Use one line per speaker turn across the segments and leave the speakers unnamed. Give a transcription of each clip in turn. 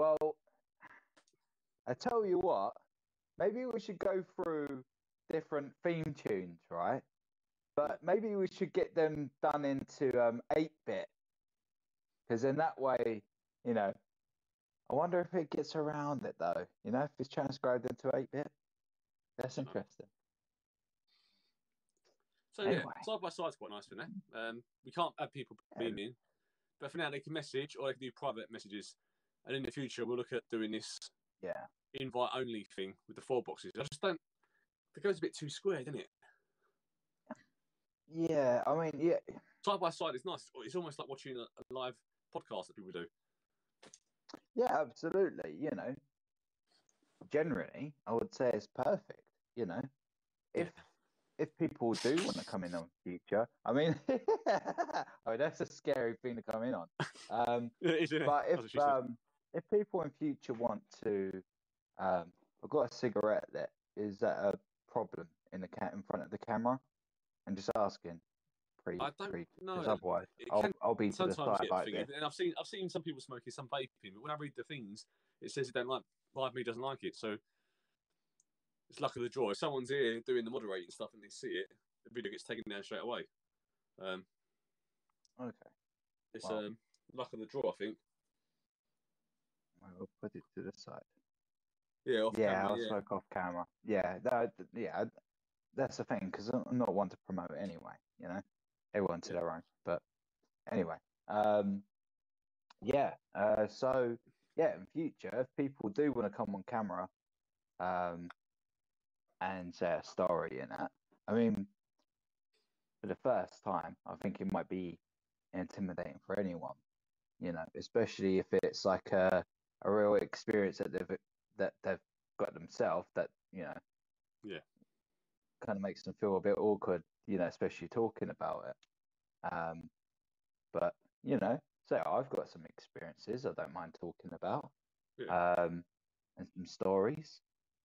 Well, I tell you what, maybe we should go through different theme tunes, right? But maybe we should get them done into um, 8 bit. Because in that way, you know, I wonder if it gets around it though. You know, if it's transcribed into 8 bit. That's interesting.
So yeah, side by side side's quite nice for now. Um, we can't have people
Yeah.
beaming, but for now they can message or they can do private messages. And in the future, we'll look at doing this
Yeah.
invite only thing with the four boxes. I just don't. It goes a bit too square, doesn't it?
Yeah, I mean, yeah,
Side by side is nice. It's almost like watching a, a live podcast that people do.
yeah, absolutely. You know, generally, I would say it's perfect. You know, if if people do want to come in on future, I mean, oh, that's a scary thing to come in on. Um,
It is, isn't
but if um, if people in future want to, um, I've got a cigarette that is that a problem in the cat in front of the camera, and just asking. Pre,
I don't
pre,
know.
Otherwise, I'll,
can
I'll be to the side like this.
And I've seen I've seen some people smoking, some vaping, but when I read the things, it says it don't like LiveMe doesn't like it. So it's luck of the draw. If someone's here doing the moderating stuff and they see it, the video gets taken down straight away. Um,
Okay,
it's
Wow.
um, luck of the draw, I think.
I'll put it to the side.
Yeah, off
yeah,
camera,
I'll
yeah.
smoke off camera. Yeah, that, yeah, that's the thing because I'm not one to promote anyway. You know, everyone to
Yeah.
their own. But anyway, um, yeah. Uh, so yeah, in future, if people do want to come on camera, um, and say a story in that, I mean, for the first time, I think it might be intimidating for anyone. You know, especially if it's like a a real experience that they've that they've got themselves that you know
Yeah.
kind of makes them feel a bit awkward you know especially talking about it um but you know so i've got some experiences i don't mind talking about
Yeah.
um and some stories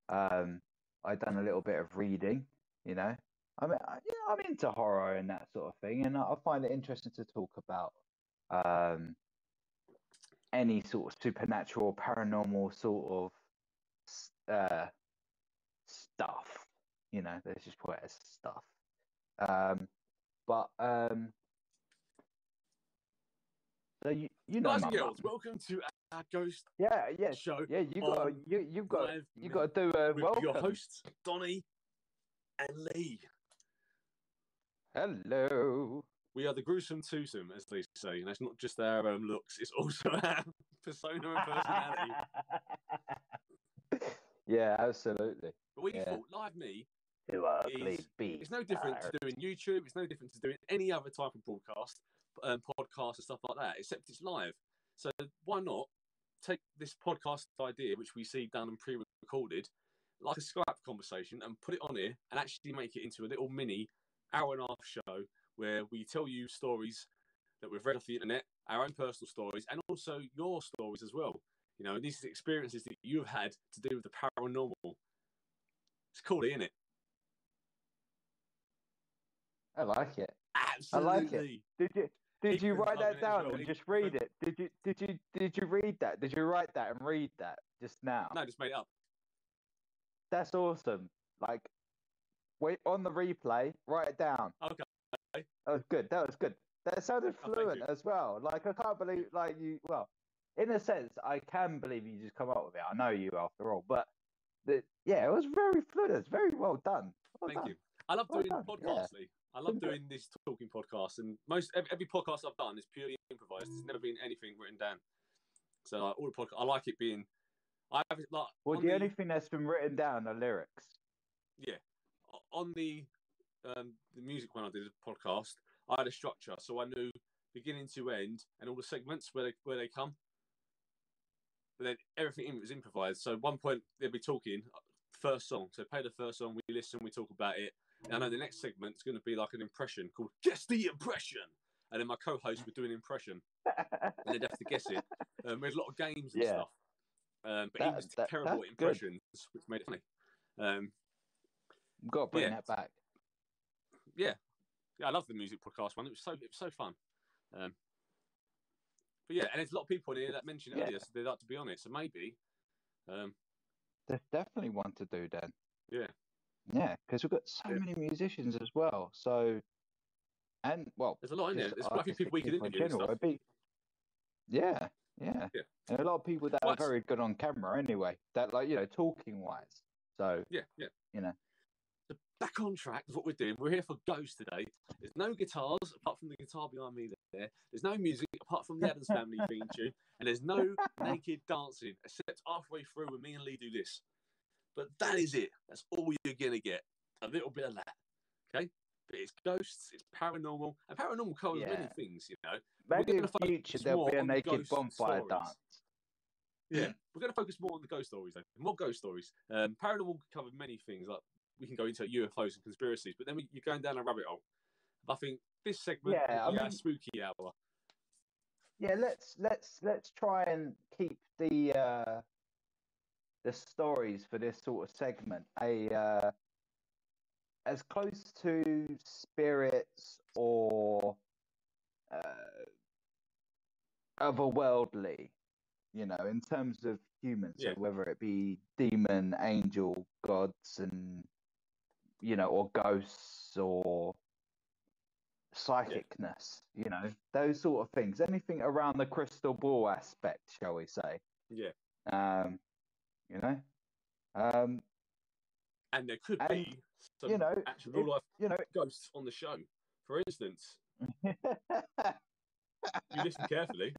um i've done a little bit of reading you know i mean I, yeah i'm into horror and that sort of thing and i I find it interesting to talk about um any sort of supernatural, paranormal sort of uh, stuff. You know, let's just put it as stuff. Um, but um, so you you know
and girls, welcome to our ghost
Yeah, yeah,
show
yeah. You got you you've got you got to do a
with
welcome.
your hosts, Donny and Lee.
Hello.
We are the gruesome twosome, as they say, and that's not just our um, looks; it's also our persona and personality.
yeah, absolutely.
But we
Yeah.
thought LiveMe
Two ugly
is
beasts.
it's no different to doing YouTube. It's no different to doing any other type of broadcast, um, podcast and stuff like that, except it's live. So why not take this podcast idea, which we see done and pre-recorded, like a Skype conversation, and put it on here and actually make it into a little mini hour and a half show where we tell you stories that we've read off the internet, our own personal stories, and also your stories as well. You know, these experiences that you've had to do with the paranormal. It's cool, isn't it?
I like it.
Absolutely.
I like it. Did you did you write that down
well.
and just read it? Did you did you did you read that? Did you write that and read that just now?
No, just made it up.
That's awesome. Like wait on the replay, write it down.
Okay.
That was good. That was good. That sounded
Oh,
fluent
you.
as well. Like I can't believe like you well, in a sense I can believe you just come up with it. I know you after all, but the, yeah, it was very fluent. It's very well done. Well
Thank
done.
you. I love
Well
doing
done,
podcasts, Lee. I love doing these talking podcasts, and most every, every podcast I've done is purely improvised. There's never been anything written down. So like, all the podcast, I like it being. I have it like
Well,
on
the only thing that's been written down are lyrics.
yeah on the um, the music when I did a podcast, I had a structure, so I knew beginning to end and all the segments where they where they come. But then everything in was improvised. So at one point they'd be talking uh, first song. So play the first song, we listen, we talk about it. And I know the next segment's going to be like an impression called "Guess the Impression," and then my co-host would do an impression, and they'd have to guess it. Um, there's a lot of games and
Yeah.
stuff, um, but
That-
he was
that-
terrible at
good.
impressions, which made it funny. Um,
Got to bring
Yeah.
that back.
Yeah, yeah, I love the music podcast one. It was so it was so fun. Um, But yeah, and there's a lot of people in here that mentioned
Yeah.
earlier, so they'd like to be on it. So maybe, um,
There's definitely one to do then.
yeah,
Yeah, because we've got so
Yeah.
many musicians as well. So, and well,
there's a lot in there. There's quite a few people we could
in
interview and
general,
stuff.
be- yeah, yeah,
Yeah.
and a lot of people that are very good on camera anyway. That like you know talking wise. So
Yeah, yeah.
you know,
So back on track with what we're doing. We're here for Ghost today. There's no guitars apart from the guitar behind me there. There's no music apart from the Addams Family theme tune, and there's no naked dancing except halfway through when me and Lee do this. But that is it. That's all you're gonna get. A little bit of that. Okay. But it's ghosts, it's paranormal, and paranormal covers many things, you know.
maybe in future there'll be a naked bonfire
stories.
dance.
Yeah, we're going to focus more on the ghost stories, though. More ghost stories. Um, paranormal covered many things, like we can go into UFOs and conspiracies, but then we, you're going down a rabbit hole. I think this segment
Yeah, I mean-
spooky hour.
Yeah, let's let's let's try and keep the uh the stories for this sort of segment a uh as close to spirits or uh otherworldly, you know, in terms of humans,
Yeah.
so whether it be demon, angel, gods and you know, or ghosts or psychicness, you know, those sort of things. Anything around the crystal ball aspect, shall we say?
Yeah,
Um, you know, um,
and there could
And,
be some
you know,
actual real life
you know.
ghosts on the show. For instance, you listen carefully.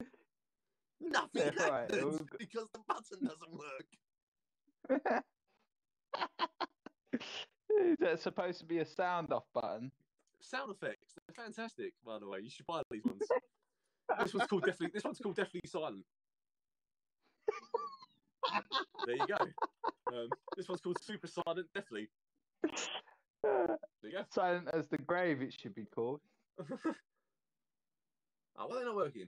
Nothing
Yeah,
happens
we'll go-
because the button doesn't work.
Is that supposed to be a sound off button?
Sound effects, they're fantastic, by the way. You should buy these ones. this one's called definitely. This one's called definitely silent. There you go. Um, this one's called super silent, definitely. There you go.
Silent as the grave, it should be called.
oh, well, they're not working.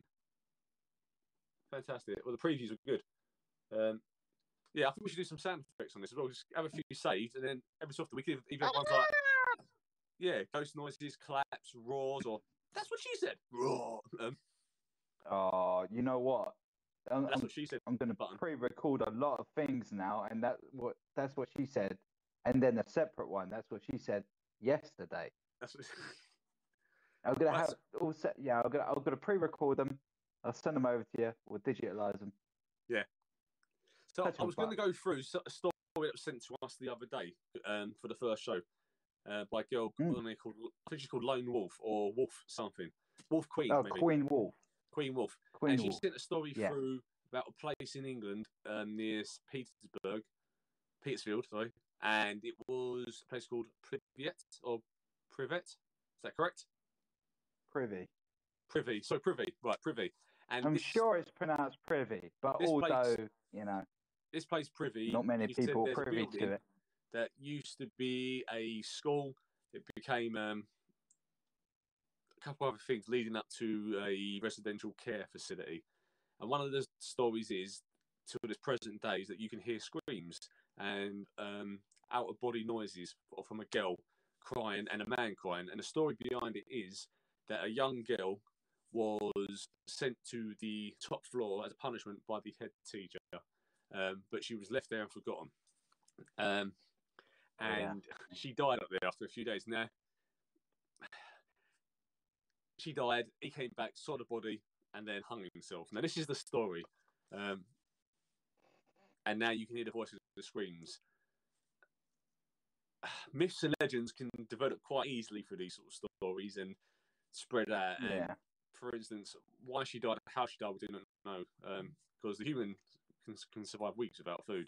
Fantastic. Well, the previews were good. Um, yeah, I think we should do some sound effects on this as well. Just have a few saved, and then every so often we could even have ones like, yeah, ghost noises, claps, roars, or that's what she said. Roar. Um,
Oh, you know what? I'm,
that's
I'm,
what she said.
I'm going to pre-record a lot of things now, and that what that's what she said, and then a separate one. That's what she said yesterday.
That's what,
I'm gonna
Well,
have all set. Yeah, I'm gonna I'm gonna pre-record them. I'll send them over to you. We'll digitalize them.
So
That's
I was going to go through a story that was sent to us the other day um, for the first show uh, by a girl
Mm.
called, I think she's called Lone Wolf or Wolf something. Wolf Queen,
Oh,
maybe.
Queen Wolf.
Queen Wolf.
Queen
and she
Wolf.
sent a story
Yeah.
through about a place in England um, near Petersburg, Petersfield, sorry, and it was a place called Privett or Privett. Is that correct?
Privy.
Privy. So Privy, right? Privy. And
I'm
this,
sure it's pronounced privy, but
this place-
although you know
this place Privy.
not many people privy to it.
that used to be a school. It became um, a couple of other things leading up to a residential care facility. And one of the stories is to this present days that you can hear screams and um, out of body noises from a girl crying and a man crying. And the story behind it is that a young girl was sent to the top floor as a punishment by the head teacher, um, but she was left there and forgotten. Um,
Oh, yeah.
and she died up there after a few days. Now, she died. He came back, saw the body, and then hung himself. Now, this is the story. Um, and now you can hear the voices of the screams. Myths and legends can develop quite easily for these sort of stories and spread out. And
Yeah.
for instance, why she died, how she died, we do not know. Um, because the human can, can survive weeks without food.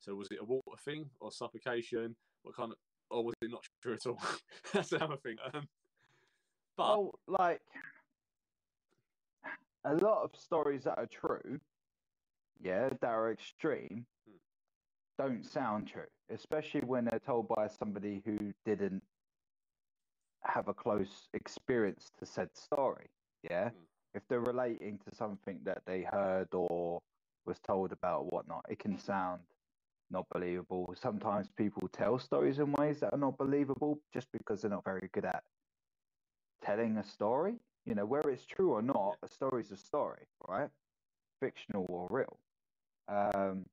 So was it a water thing or suffocation? What kind of, or was it not true at all? That's another thing. Um, but
Well, like a lot of stories that are true, yeah, that are extreme,
Hmm.
don't sound true, especially when they're told by somebody who didn't have a close experience to said story. Yeah,
Hmm.
if they're relating to something that they heard or was told about whatnot, it can sound not believable. Sometimes people tell stories in ways that are not believable just because they're not very good at telling a story. You know, whether it's true or not, a story's a story, right? fictional or real. Um,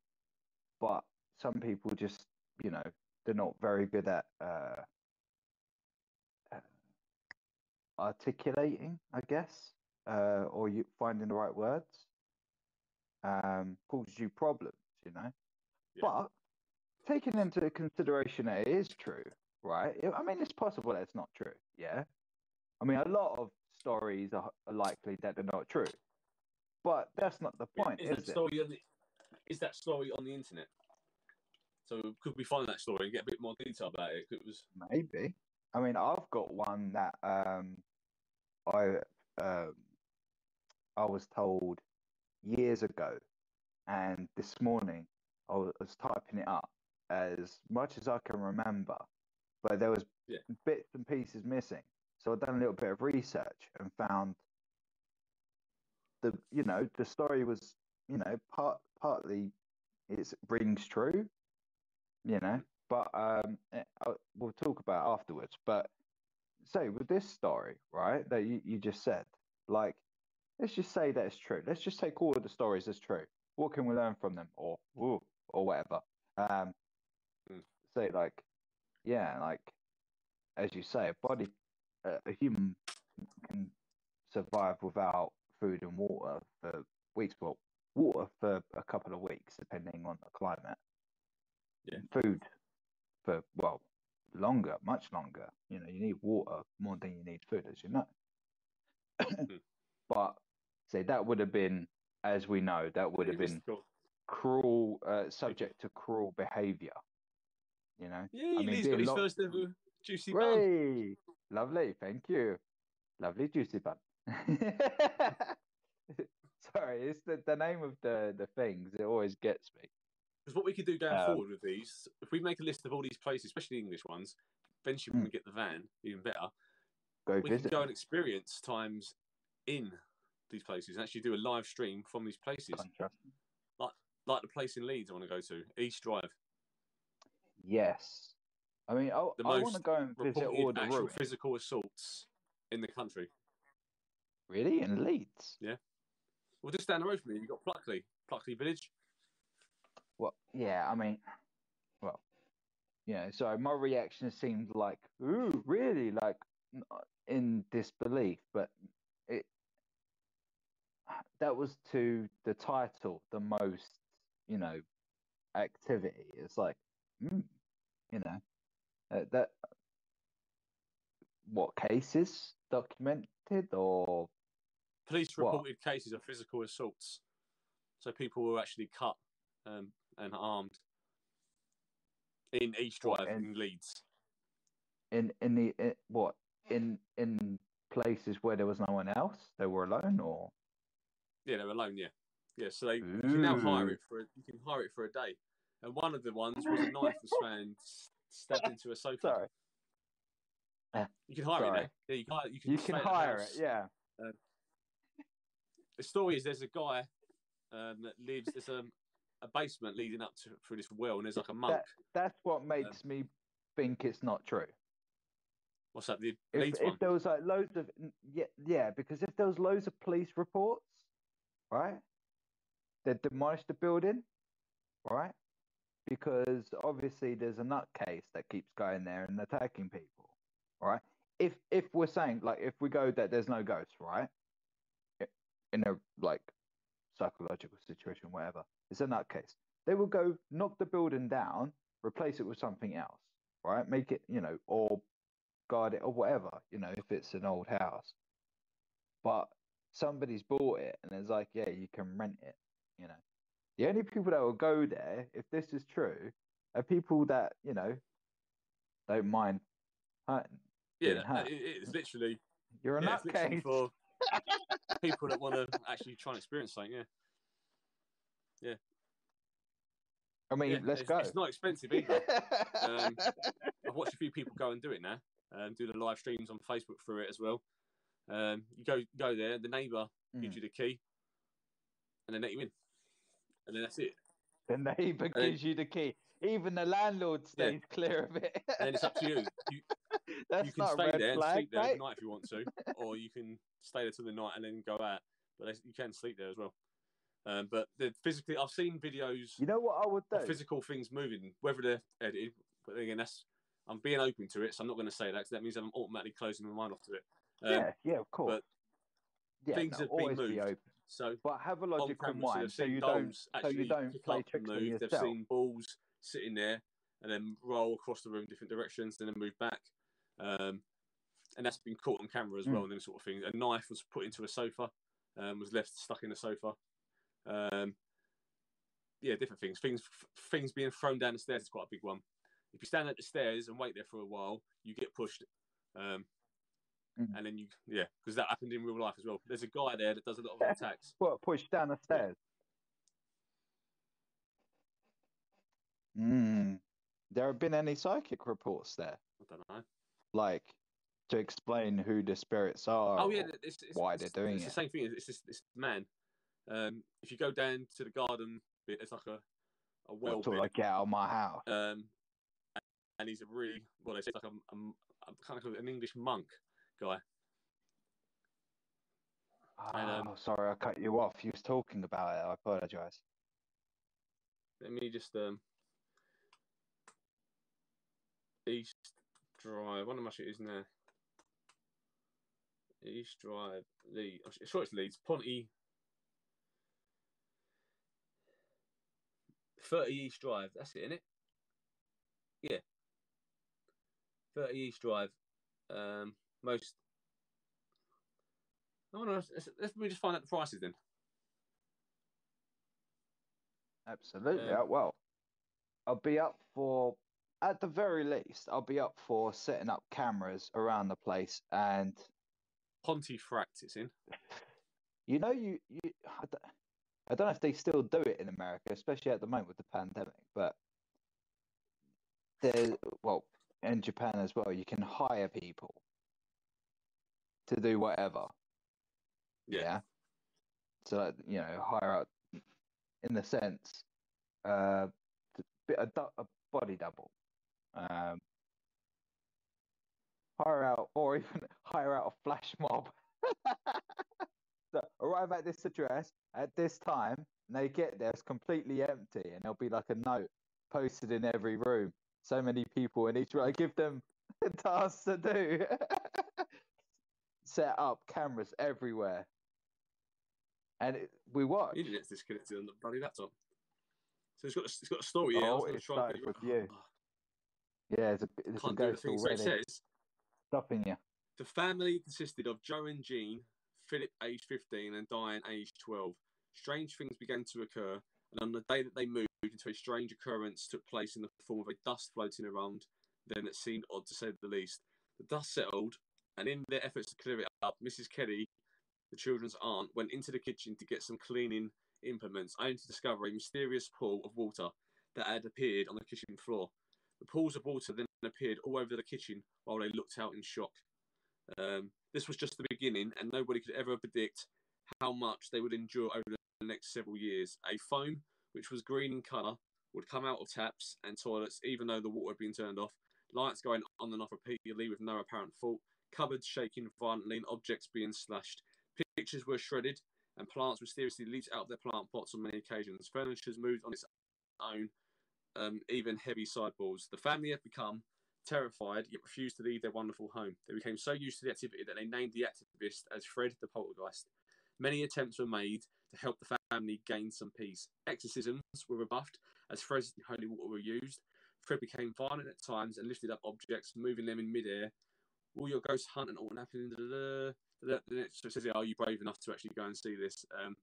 but some people just, you know, they're not very good at uh, uh, articulating, I guess, uh, or you finding the right words. Um, causes you problems, you know.
Yeah.
But taking into consideration that it is true, right? I mean, it's possible that it's not true. Yeah. I mean, a lot of stories are, are likely that they're not true, but that's not the point,
is,
is,
that
it?
story on the, is that story on the internet? So could we find that story and get a bit more detail about it? It was
Maybe. I mean, I've got one that um, I um, I was told years ago, and this morning I was typing it up as much as I can remember, but there was
Yeah.
bits and pieces missing. So I've done a little bit of research and found the you know the story was you know part partly it rings true, you know, but um eh, I- we'll talk about it afterwards. But say with this story, right, that you, you just said, like, let's just say that it's true. Let's just take all of the stories as true. What can we learn from them, or ooh, or whatever? Um,
Mm.
say like, yeah, like as you say, a body, a, a human can survive without food and water for weeks. Well, water for a couple of weeks, depending on the climate.
Yeah.
Food for well longer, much longer. You know, you need water more than you need food, as you know.
Mm.
But say that would have been, as we know, that would have been cruel, uh, subject to cruel behavior. You know.
Yeah,
I mean,
he's got his first ever juicy bun.
Lovely, thank you. Lovely juicy bun. Sorry, it's the, the name of the, the things. It always gets me.
Because what we could do going
Um,
forward with these, if we make a list of all these places, especially the English ones, eventually when
Hmm.
we get the van, even better,
Go
we can go and experience times in these places and actually do a live stream from these places.
Contrast.
Like the place in Leeds I want to go to, East Drive.
Yes. I mean, I,
The
I want to go and visit all the
actual physical assaults in the country.
Really? In Leeds? Yeah.
Well, just down the road from me, you've got Pluckley, Pluckley Village.
Well, yeah, I mean, well, yeah, so my reaction seemed like, ooh, really? Like, uh, in disbelief, but that was to the title, the most, you know, activity. It's like, mm, you know, uh, that, what cases documented or,
Police
What?
reported cases of physical assaults. So people were actually cut um, and armed in
What,
Drive
in-
in Leeds.
in, in the, in, what, in, in places where there was no one else? They were alone or?
Yeah, they're alone. Yeah, yeah. So they you can now hire it for a, you can hire it for a day. And one of the ones was a knife this man stabbed into a sofa.
Sorry.
You can hire it
Sorry.
now. Yeah, you can. hire- You can,
You can hire it, yeah.
The story is there's a guy um, that lives. There's a, a basement leading up to through this well, and there's like a monk.
That, that's what makes me think it's not true.
What's that? The
If, if there was like loads of yeah, yeah, because if there was loads of police reports, right, they demolished the building, right, because obviously there's a nutcase that keeps going there and attacking people, right. If if we're saying like if we go that there's no ghosts, right, in a like psychological situation, whatever, it's a nutcase. They will go knock the building down, replace it with something else, right? Make it, you know, or guard it or whatever, you know, if it's an old house. But somebody's bought it and it's like, yeah, you can rent it, you know. The only people that will go there, if this is true, are people that, you know, don't mind hurting.
yeah,
hurt.
it, it's literally
You're a
yeah,
nutcase.
for people that want to actually try and experience something. Yeah, yeah,
I mean,
yeah.
let's
it's,
go.
It's not expensive either. Um, I've watched a few people go and do it now, um, do the live streams on Facebook through it as well. Um, you go go there, the neighbour gives
Mm.
you the key, and they let you in, and then that's it.
the neighbour
then-
gives you the key. Even the landlord
Yeah.
stays clear of it.
And then it's up to you. You,
That's
you can
not
stay there and
flag,
sleep there
mate.
overnight if you want to, or you can stay there till the night and then go out. But you can sleep there as well. Um, but they're physically, I've seen videos
You know what I would do?
of physical things moving, whether they're edited. But again, that's I'm being open to it, so I'm not going to say that 'cause that means I'm automatically closing my mind off to it. Um,
yeah, yeah, of course.
but
yeah,
things
no,
have been
be
moved.
open.
So
But have a logical mind, so you don't, so you don't play tricks
move. They've
yourself.
seen balls sitting there and then roll across the room different directions, and then move back. Um, and that's been caught on camera as well,
Mm.
and them sort of things. A knife was put into a sofa, um, was left stuck in the sofa. Um, yeah, different things. Things f- things being thrown down the stairs is quite a big one. If you stand at the stairs and wait there for a while, you get pushed. Um,
Mm.
And then you, yeah, because that happened in real life as well. There's a guy there that does a lot of attacks.
What push down the stairs? Mm. There have been any psychic reports there,
I don't know.
like to explain who the spirits are?
Oh yeah, it's, it's,
why
it's,
they're doing
it's
it.
the same thing. It's this this man. Um, if you go down to the garden bit, it's like a a well bit.
like get out of my house?
Um, and he's a really well, they say it's like a, a, a kind of an English monk guy. and, um,
oh, sorry, I cut you off. You was talking about it. I apologise.
Let me just um East Drive. What am I shooting there? East Drive, Leeds. I'm sure it's Leeds. Ponty. 30 East Drive. That's it, isn't it? Yeah. 30 East Drive. Um, most. No, no. Let's, let me just find out the prices then.
Absolutely.
Yeah.
uh, Well, I'll be up for, at the very least, I'll be up for setting up cameras around the place. And
Pontefract it's in.
you know, you, you I don't, I don't know if they still do it in America, especially at the moment with the pandemic, but there's, well, in Japan as well, you can hire people to do whatever.
Yeah.
So, that, you know, hire out in the sense, uh, a, a body double. Um, hire out, or even hire out a flash mob. so arrive at this address at this time, and they get there, it's completely empty, and there'll be like a note posted in every room. So many people in each room. I give them tasks to do. Set up cameras everywhere. And it, we watch.
Internet's disconnected on the bloody laptop. So it's got a, it's got a story here. I
Oh,
was gonna
it
try
started with you. Yeah, there's a, a
Can't do the
ghost.
So it
already
says
stopping you.
the family consisted of Joe and Jean, Philip, aged 15, and Diane, aged 12. Strange things began to occur, and on the day that they moved into a strange occurrence took place in the form of a dust floating around. Then it seemed odd to say the least. The dust settled, and in their efforts to clear it up, Mrs. Kelly, the children's aunt, went into the kitchen to get some cleaning implements, only to discover a mysterious pool of water that had appeared on the kitchen floor. The pools of water then appeared all over the kitchen while they looked out in shock. Um, this was just the beginning, and nobody could ever predict how much they would endure over the next several years. A foam, which was green in colour, would come out of taps and toilets even though the water had been turned off. Lights going on and off repeatedly with no apparent fault. Cupboards shaking violently and objects being slashed. Pictures were shredded, and plants mysteriously leaped out of their plant pots on many occasions. Furniture moved on its own, um, even heavy sideboards. The family had become terrified yet refused to leave their wonderful home. They became so used to the activity that they named the activist as Fred the Poltergeist. Many attempts were made to help the family gain some peace. Exorcisms were rebuffed as Fred's holy water were used. Fred became violent at times and lifted up objects, moving them in midair. Will your ghost hunt and all happen? So it says, "Are you brave enough to actually go and see this?" Um,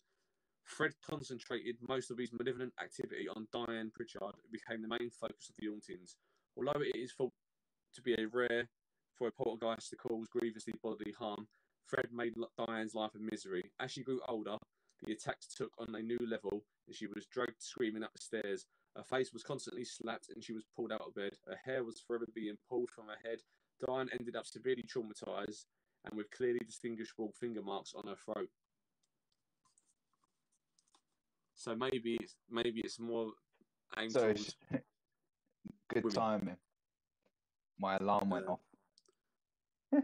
Fred concentrated most of his malevolent activity on Diane Pritchard, who became the main focus of the hauntings. Although it is thought to be a rare for a poltergeist to cause grievously bodily harm, Fred made Diane's life a misery. As she grew older, the attacks took on a new level, and she was dragged screaming up the stairs. Her face was constantly slapped, and she was pulled out of bed. Her hair was forever being pulled from her head. Diane ended up severely traumatized and with clearly distinguishable finger marks on her throat. So maybe it's maybe it's more
So good
women.
timing. My alarm went off.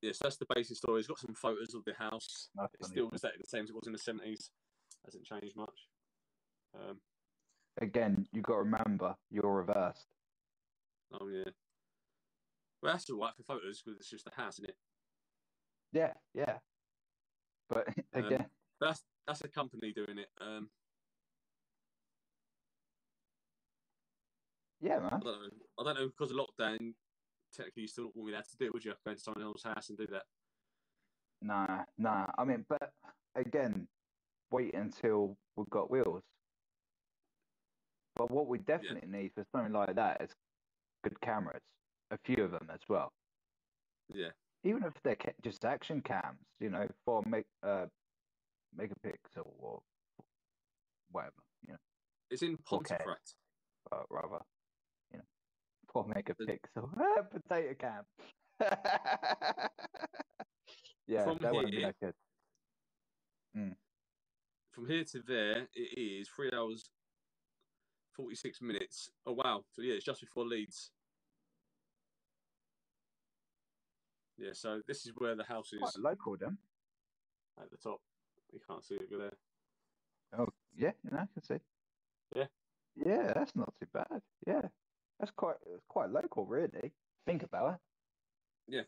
Yes, that's the basic story. It's got some photos of the house.
That's
It's
funny.
still exactly the same as it was in the seventies. Hasn't changed much. Um,
Again, you got to remember you're reversed.
oh yeah. Well, that's all right for photos because it's just a house, isn't it?
Yeah, yeah. But
Um,
again,
But that's that's a company doing it. Um,
yeah,
I
man.
don't know. I don't know because of lockdown. Technically, you still wouldn't be able to do it, would you? Go to someone else's house and do that.
Nah, nah. I mean, but again, wait until we've got wheels. But what we definitely need for something like that is good cameras, a few of them as well.
Yeah.
Even if they're ca- just action cams, you know, for meg uh, megapixel or whatever, you know,
It's in
4K.
Pontefract.
uh, rather, you know, four megapixel Ah, potato cam. yeah,
From
that wouldn't be
here-
that good.
From here to there, it is three hours, 46 minutes. Oh, wow. So, yeah, it's just before Leeds. Yeah, so this is where the house is
Quite local, then.
at the top. You can't see it go there.
Oh, yeah, you know, I can see.
Yeah.
Yeah, that's not too bad. Yeah, that's quite it's quite local, really. Think about it. Yeah.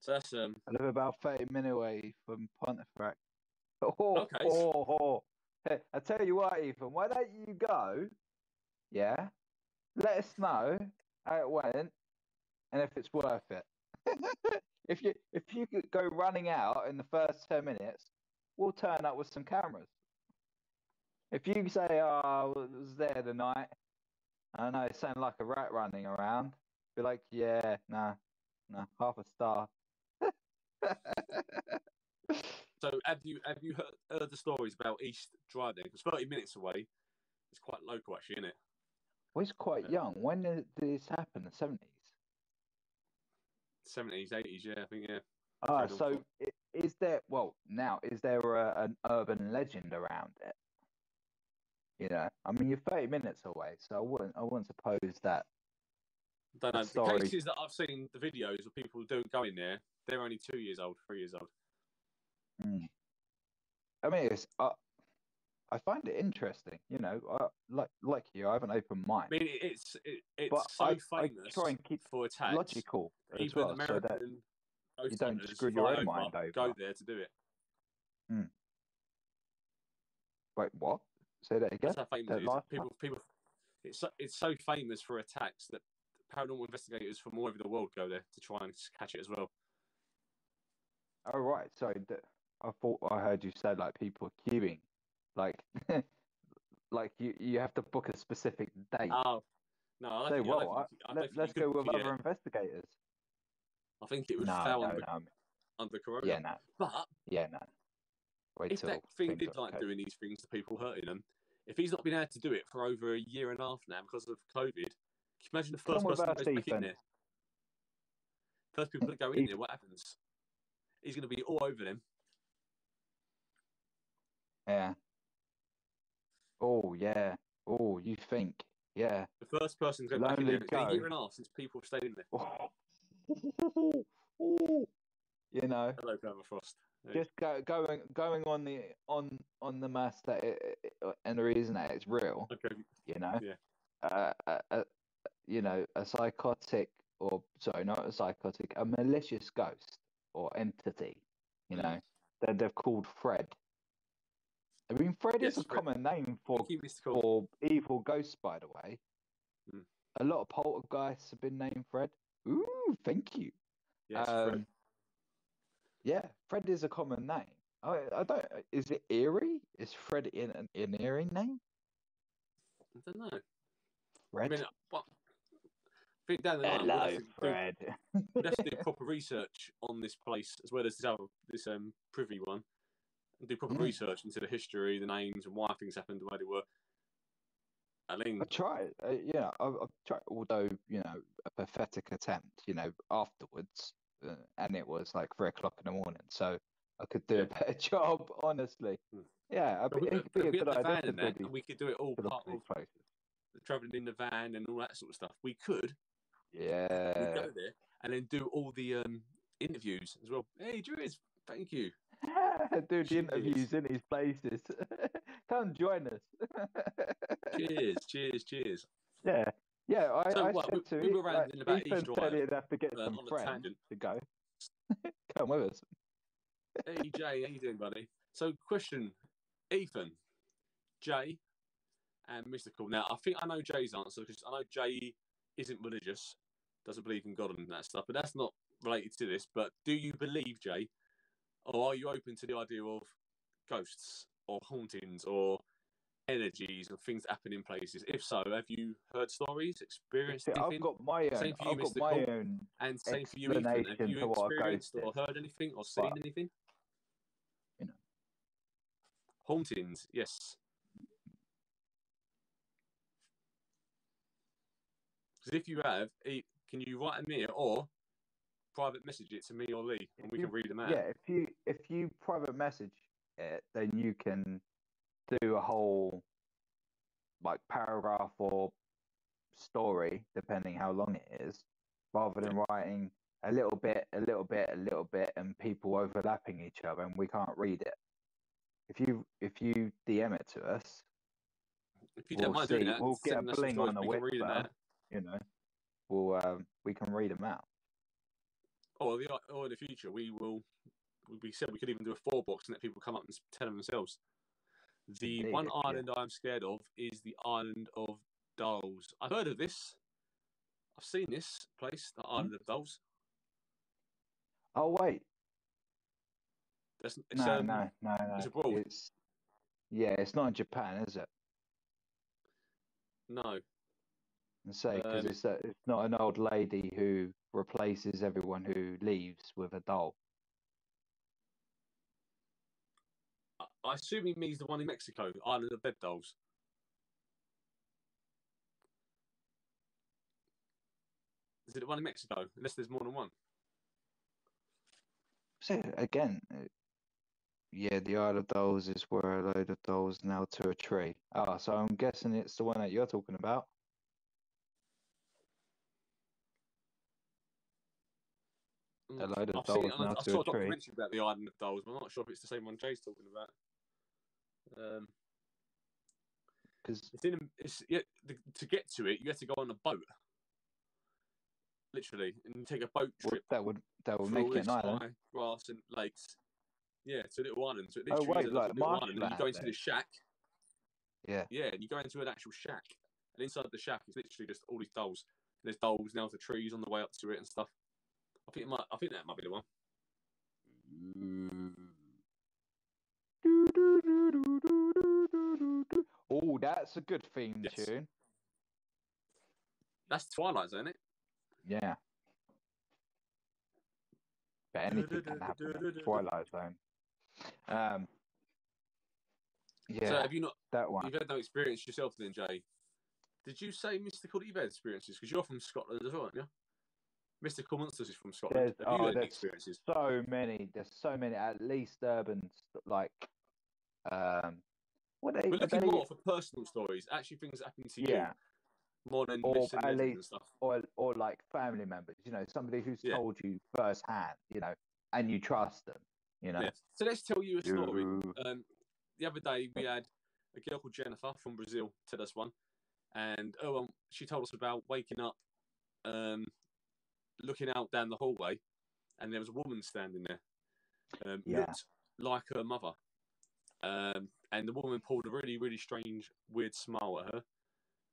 So that's um
I live about thirty minutes away from Pontefract. Oh,
Okay.
oh, oh. I tell you what, Ethan, why don't you go? Yeah, let us know how it went and if it's worth it. if you if you go running out in the first ten minutes, we'll turn up with some cameras. If you say, "Oh, I was there tonight," I know it sounded like a rat running around. Be like, "Yeah, nah, nah, half a star."
so have you have you heard, heard the stories about East Drive then? Because 30 minutes away, it's quite local actually, isn't it?
well, he's quite
Yeah.
young. When did this happen? The seventies.
70s, 80s, yeah, I think yeah.
Ah, so is there? Well, now is there a, an urban legend around it? You know, I mean, you're 30 minutes away, so I wouldn't, I wouldn't suppose that.
don't know.
the
The
story-
cases that I've seen, the videos of people doing going there, they're only two years old, three years old.
Mm. I mean, it's, uh, I find it interesting. You know, uh, like like you, I have an open mind,
I mean, it's it, it's
but
so
I, I
famous
try and keep
for attacks.
logical as
Even
well, so that
American
you don't screw your own
over,
mind
Go
over.
there to do it.
wait, what? Say that again.
That's how famous it is. People, people, it's so, it's so famous for attacks that paranormal investigators from all over the world go there to try and catch it as well.
Oh right, sorry. th- I thought I heard you say like people are queuing, like like you you have to book a specific date.
Oh, no, I don't
Say
I?
I-
I
let, let's go
could
with other investigators.
I think it was
No, no,
under,
no.
under Corona.
Yeah, no,
But
yeah, no. Wait
if that thing did like doing these things to people, hurting them, if he's not been able to do it for over a year and a half now because of COVID, can you imagine the first
with
person
us,
that goes back in there? First people that go in there, what happens? He's going to be all over them.
Yeah. Oh yeah. Oh, you think? Yeah.
The first person to go back in there. It's been a year and a half since people have stayed in there.
Oh. You know,
Hello, Permafrost. Yeah.
just go, going going on the on on the mass that it, and the reason that it's real.
Okay.
You know.
Yeah.
Uh, uh, uh, you know, a psychotic or sorry, not a psychotic, a malicious ghost or entity. You
Mm.
know, that they've called Fred. I mean, Fred
Yes,
is a
Fred.
common name for
Keep this call.
for evil ghosts, by the way.
Mm.
A lot of poltergeists have been named Fred. Ooh, thank you.
Yes,
um,
Fred.
Yeah, Fred is a common name. I, I don't. Is it eerie? Is Fred in an, an eerie name?
I don't know.
Fred.
I mean, what? I think down the line, we'll
Hello,
have to do- we'd have to do proper research on this place as well as this other this um privy one and do proper
Mm.
research into the history the names and why things happened the way they were i mean
I tried. Uh, yeah, I, I've tried. Although you know, a pathetic attempt. You know, afterwards, uh, and it was like three o'clock in the morning, so I could do a better job. Honestly,
Hmm.
yeah, I
but we,
it could be a good idea
van
for
and that
Diddy
and we could do it all part of
places.
traveling in the van and all that sort of stuff we could we'd
Yeah,
go there and then do all the um interviews as well. Hey, Druids, thank you.
Do the interviews in these places. Come join us.
Cheers, cheers, cheers.
Yeah, yeah. I,
So
I
what,
said
we-
to
we were
like,
ranting about
Ethan
East
said
Drive,
he'd have to get
uh,
some
on a
friends
tangent.
to go. Come with us.
Hey, Jay, how you doing, buddy? So, question, Ethan, Jay, and Mystical. Now, I think I know Jay's answer because I know Jay isn't religious, doesn't believe in God and that stuff, but that's not related to this. But do you believe, Jay, or are you open to the idea of ghosts or hauntings or energies and things that happen in places? If so, have you heard stories, experienced
See, I've got my own.
Same for you,
I've got
Mr.
my
Cole.
own.
and same for you, Ethan. Have you experienced or heard anything or seen
But-
anything?
You know.
Hauntings, yes. Because if you have, can you write a me or private message it to me or Lee, and we
you-
can read them out?
Yeah, if you if you private message it, then you can do a whole like paragraph or story, depending how long it is, rather than writing a little bit, a little bit, a little bit, and people overlapping each other, and we can't read it. If you if you DM it to us,
If you
we'll
don't mind doing
see.
that,
We'll get a bling on the
we can
whip
read them
first.
out.
you know, we'll um, we can read them out.
Or, the, or in the future, we will. We said we could even do a four box and let people come up and tell them themselves. The
Indeed,
one
yeah.
island I'm scared of is the island of Dolls. I've heard of this. I've seen this place, the
Hmm?
island of Dolls.
Oh wait,
That's, it's,
no,
um,
no, no, no.
it's abroad.
It's yeah, it's not in Japan, is it?
No.
I say because
Um,
it's a, it's not an old lady who replaces everyone who leaves with a doll.
I, assume he means the one in Mexico, Island of Dead Dolls. Is it the one in Mexico? Unless there's more than one.
So again, yeah, the Isle of Dolls is where a load of dolls nailed to a tree. Ah, so I'm guessing it's the one that you're talking about. A load of
I've seen,
dolls
I,
nailed
I
to
saw
a
a documentary about the Island of Dolls, but I'm not sure if it's the same one Jay's talking about. Um,
Because
it's in. It's yeah, the, to get to it, you have to go on a boat, literally, and take a boat trip
that would that would make it an island.
grass and lakes. Yeah, to a little island. So it
Oh, wait,
is
like
little island, and you go into
then?
this shack.
Yeah.
Yeah, and you go into an actual shack, and inside the shack is literally just all these dolls. There's dolls nailed the trees on the way up to it and stuff. I think it might. I think that might be the one.
Oh, that's a good theme
Yes.
tune.
That's Twilight Zone, isn't it?
Yeah. But anything can happen in Twilight Zone. Um. Yeah,
So have you not?
that one.
You've had no experience yourself, then, Jay. Did you say mystical that you've had experiences? Because you're from Scotland as well, aren't you? Mystical Monsters is from Scotland.
There's- oh, there's
experiences?
so many. There's so many. At least urban, like, um, what they,
We're looking
they
more for personal stories, actually things that happen to you,
yeah,
more than
Or at least-
stuff.
or or like family members. You know, somebody who's
Yeah.
told you firsthand. You know, and you trust them. You know.
Yeah. So let's tell you a story. Um, the other day we had a girl called Jennifer from Brazil tell us one, and oh, um, she told us about waking up, um, looking out down the hallway, and there was a woman standing there, um,
Yeah.
looked like her mother, um, and the woman pulled a really, really strange, weird smile at her.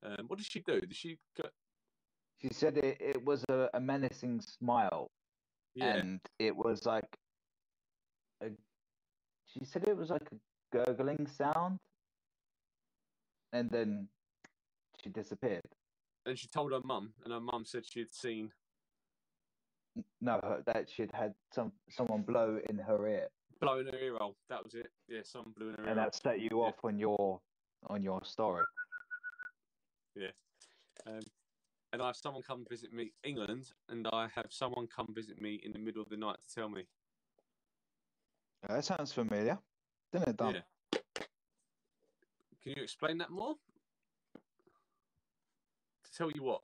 Um, what did she do? Did she go?
She said it, it was a, a menacing smile,
Yeah,
and it was like a. She said it was like a gurgling sound, and then she disappeared.
and she told her mum, and her mum said she had seen
No, that she'd had some someone blow in her ear,
blowing her ear hole. That was it. Yeah, someone blew in her ear
and that set you
Yeah.
off on your on your story.
Um, and I have someone come visit me England, and I have someone come visit me in the middle of the night to tell me.
That sounds familiar. Didn't it, Dom?
Yeah. Can you explain that more? To tell you what?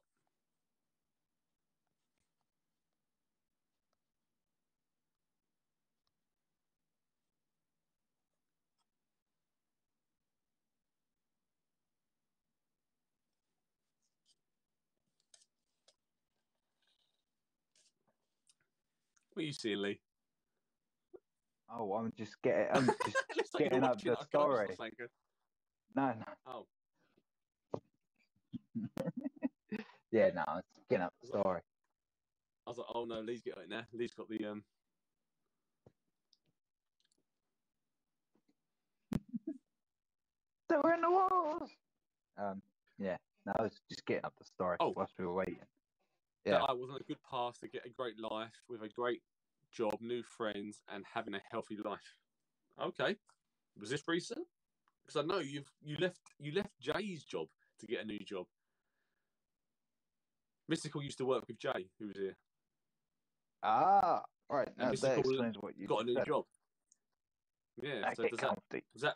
What are you seeing, Lee?
Oh, I'm just getting. I'm just
like
getting up the
it. I can't
story.
just think of-
no, no.
Oh,
Yeah, no. I'm just getting up the story.
I was like, oh no, Lee's got it now. Lee's got the um.
They were in the walls. Um. Yeah. No, I was just getting up the story
Oh.
whilst we were waiting.
That I was on a good path to get a great life with a great job, new friends, and having a healthy life. Okay, was this recent? Because I know you've you left you left Jay's job to get a new job. Mystical used to work with Jay, who was here.
Ah. Right. Now that explains what you
got a new
said.
job. Yeah. So does that was that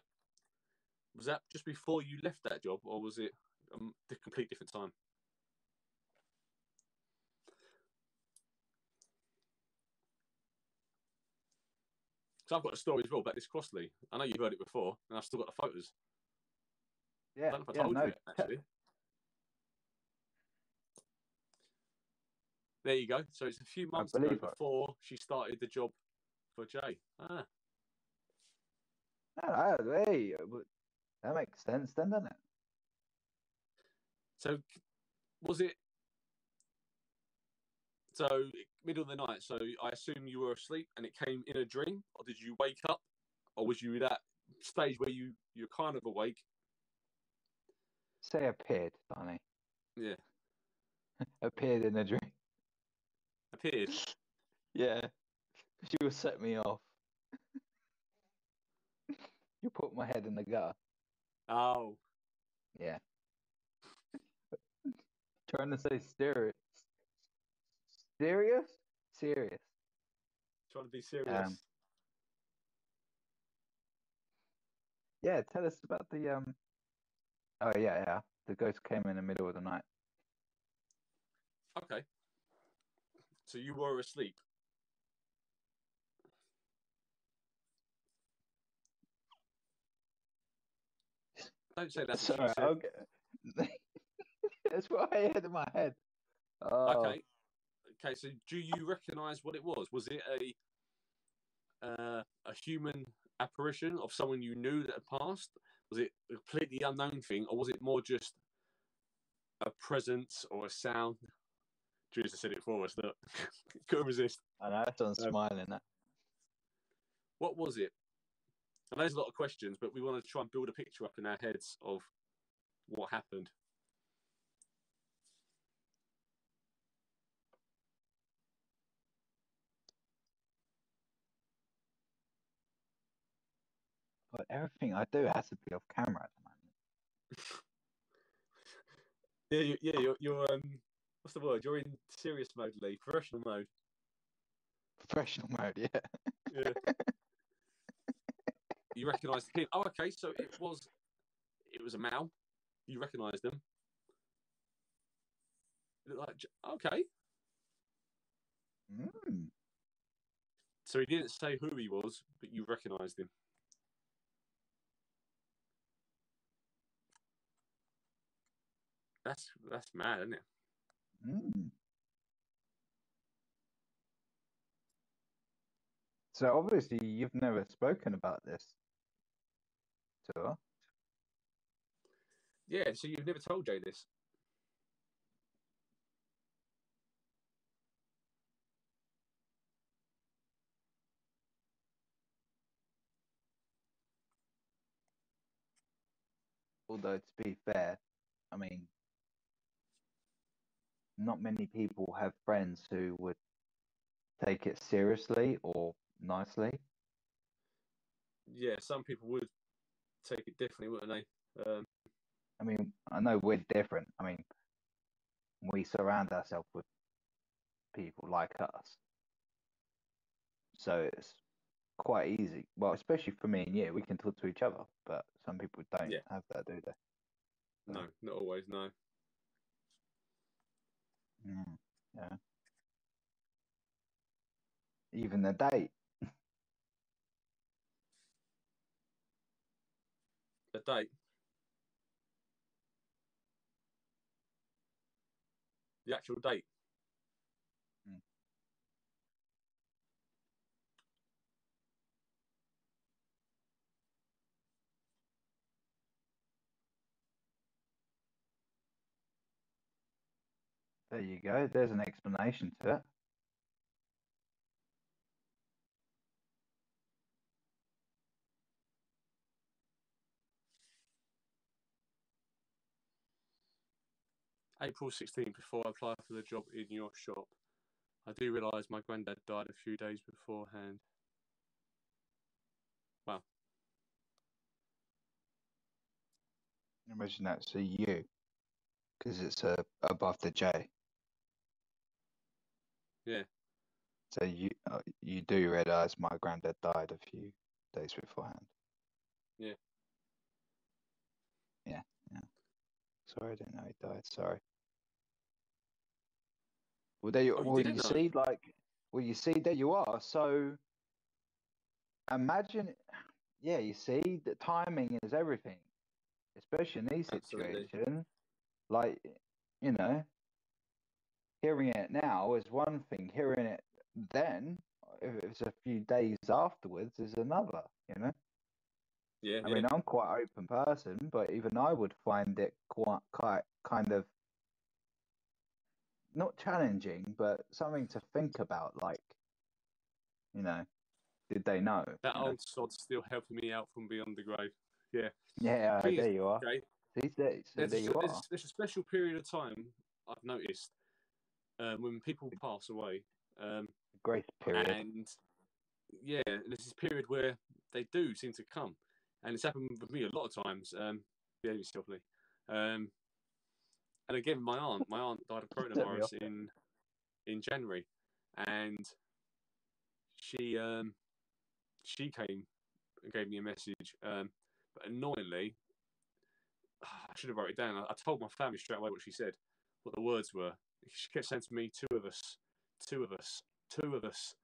was that just before you left that job, or was it um, a complete different time? So I've got a story as well about this Crossley. I know you've heard it before, and I've still got the photos. I
Yeah.
don't know if I
Yeah.
told
No.
you yet, actually. There you go. So it's a few months ago
it.
before she started the job for Jay. Ah,
hey, that makes sense then, doesn't it?
so was it? So middle of the night. So I assume you were asleep and it came in a dream, or did you wake up, or was you that stage where you you're kind of awake?
Say appeared, Donny.
Yeah,
Appeared in a dream.
appeared.
Yeah. She will set me off. you put my head in the gutter.
Oh,
Yeah. Trying to say serious. Serious? Serious.
trying to be serious.
Um, Yeah, tell us about the um Oh yeah, yeah. The ghost came in the middle of the night.
okay. So you were asleep. Don't say that's what
Sorry, okay. That's what I had in my head. Oh,
Okay. Okay. So, do you recognise what it was? Was it a uh, a human apparition of someone you knew that had passed? Was it a completely unknown thing, or was it more just a presence or a sound? Teresa said it for us. That couldn't resist.
I know someone's
Um,
smiling at.
What was it? And there's a lot of questions, but we want to try and build a picture up in our heads of what happened.
But everything I do has to be off camera at the moment.
Yeah, you, yeah. You're, you're um, what's the word? You're in serious mode, Lee. Professional mode.
Professional mode, yeah.
Yeah. you recognised him. Oh, okay. So it was, it was a Mao. You recognised them. Like okay.
Mm.
So he didn't say who he was, but you recognised him. That's that's mad, isn't it?
Mm. So obviously you've never spoken about this to her.
Yeah. So you've never told Jay this.
Although to be fair, I mean, not many people have friends who would take it seriously or nicely.
Yeah. Some people would take it differently, wouldn't they? Um,
I mean, I know we're different. I mean, we surround ourselves with people like us. So it's quite easy. Well, especially for me and you, we can talk to each other, but some people don't
Yeah.
have that, do they?
no, not always. No.
Mm, yeah. Even the date.
The date. The actual date.
There you go. There's an explanation to it.
April 16th, before I apply for the job in your shop, I do realise my granddad died a few days beforehand. Wow.
Imagine that's a U, because it's uh, above the J.
Yeah.
So you uh, you do realise my granddad died a few days beforehand.
Yeah.
Yeah, yeah. Sorry, I didn't know he died. Sorry. Well, there you,
Oh, you
well, you
didn't
see, like, well, you see, there you are. So imagine, yeah, you see, the timing is everything, especially in these
Absolutely.
situations. Like, you know, hearing it now is one thing. Hearing it then, if it's a few days afterwards, is another. You know.
Yeah.
I
yeah.
mean, I'm quite an open person, but even I would find it quite, quite kind of not challenging, but something to think about. Like, you know, did they know?
that
you know?
old sod's still helping me out from beyond the grave. Yeah.
Yeah, there you are.
Okay.
See, there, so
There's,
there you
there's,
are.
there's a special period of time I've noticed um, when people pass away. Um,
Grace period.
and yeah, there's this period where they do seem to come, and it's happened with me a lot of times. Um, yourself, Lee. Um, and again, my aunt, my aunt died of coronavirus in in January, and she um, she came and gave me a message. Um, but annoyingly, I should have wrote it down. I, I told my family straight away what she said, what the words were. She kept saying to me, two of us, two of us, two of us.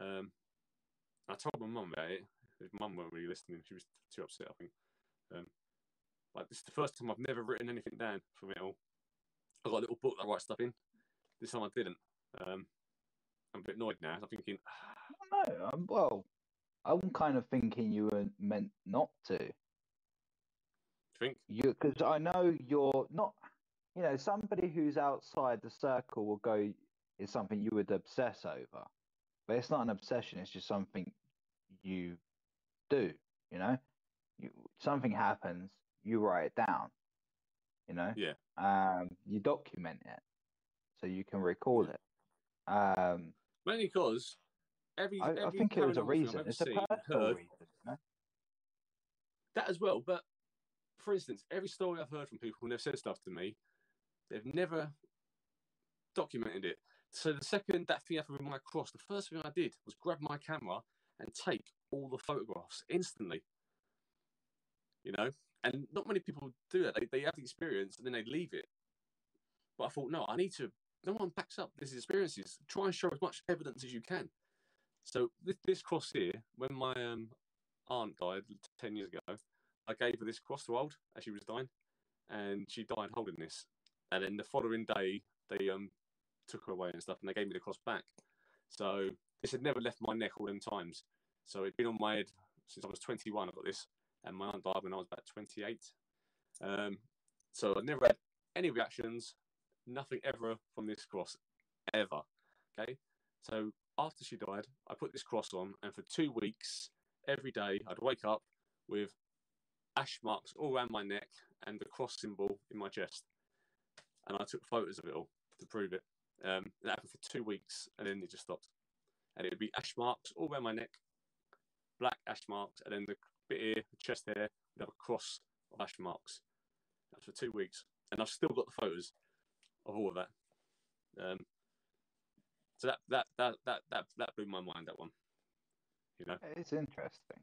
Um, I told my mum about it. Mum weren't really listening. She was too upset, I think. Um, like this is the first time I've never written anything down from it all. I got a little book that I write stuff in. This time I didn't. Um, I'm a bit annoyed now. I'm thinking,
No, um, well, I'm kind of thinking you were meant not to.
think
You, because I know you're not. You know, somebody who's outside the circle will go is something you would obsess over, but it's not an obsession. It's just something you do. You know, you, something happens, you write it down. You know,
Yeah.
um, you document it so you can recall it. Um,
mainly because every,
I,
every
I think it was a
paranormal film I've
reason. It's a
seen,
personal
heard,
reason. You know?
that as well. But for instance, every story I've heard from people when they've said stuff to me, they've never documented it. So the second that thing happened with my cross, the first thing I did was grab my camera and take all the photographs instantly. You know, and not many people do that. They, they have the experience and then they leave it. But I thought, no, I need to. No one backs up these experiences. Try and show as much evidence as you can. So this, this cross here, when my um, aunt died ten years ago, I gave her this cross to hold as she was dying, and she died holding this. And then the following day, they um took her away and stuff, and they gave me the cross back. So this had never left my neck all them times. So it'd been on my head since I was 21. I got this, and my aunt died when I was about 28. Um, so I never had any reactions, nothing ever from this cross, ever. Okay, so after she died, I put this cross on, and for two weeks, every day, I'd wake up with ash marks all around my neck and the cross symbol in my chest. And I took photos of it all to prove it. Um, it happened for two weeks, and then it just stopped. And it would be ash marks all around my neck, black ash marks, and then the bit here, the chest here, would have a cross of ash marks. That's for two weeks, and I've still got the photos of all of that. Um, so that that that that that that blew my mind. That one, you know.
It's interesting.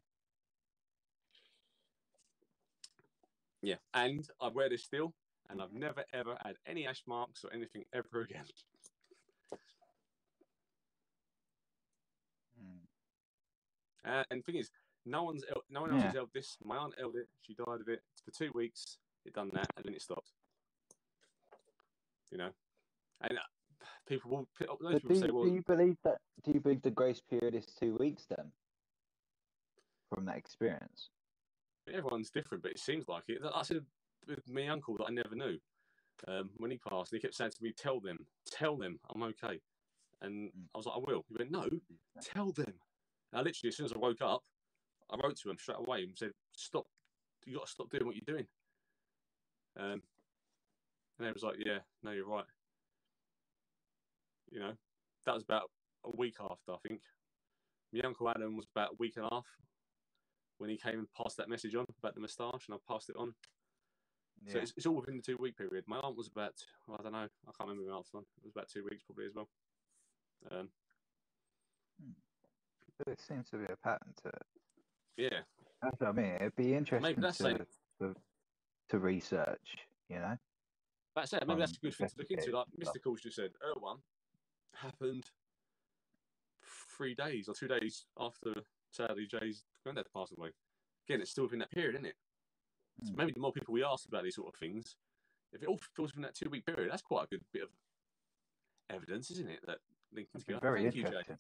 Yeah, and I wear this still, and I've never ever had any ash marks or anything ever again.
Hmm.
Uh, and the thing is, no one's el- no one else
Yeah.
has held this. My aunt held it. She died of it for two weeks. It done that, and then it stopped. You know, and uh, people will. Those
But
people
do,
say, "Well,
do you believe that? Do you believe the grace period is two weeks then? From that experience,
everyone's different," but it seems like it. I said with my uncle that I never knew. Um, when he passed, he kept saying to me, "Tell them, tell them, I'm okay." And
Mm.
I was like, "I will." He went, "No, tell them." And I literally, as soon as I woke up, I wrote to him straight away and said, "Stop! You got to stop doing what you're doing." Um, and he was like, "Yeah, no, you're right." You know, that was about a week after I think. My uncle Adam was about a week and a half when he came and passed that message on about the moustache, and I passed it on. So it's, it's all within the two week period. My aunt was about, well, I don't know, I can't remember my aunt's one. It was about two weeks probably as well. Um,
There seems to be a pattern to it.
yeah,
That's what I mean. It'd be interesting
that's
to,
saying-
to to research. You know.
that's it. Maybe that's a
Um,
good thing to look into. Like
Mr.
Mysticals just said, her one happened three days or two days after sadly Jay's granddad passed away. Again, it's still within that period, isn't it? So
Hmm.
maybe the more people we ask about these sort of things, if it all falls within that two week period, that's quite a good bit of evidence, isn't it? That
It'd be very
Thank you, Jay.
interesting.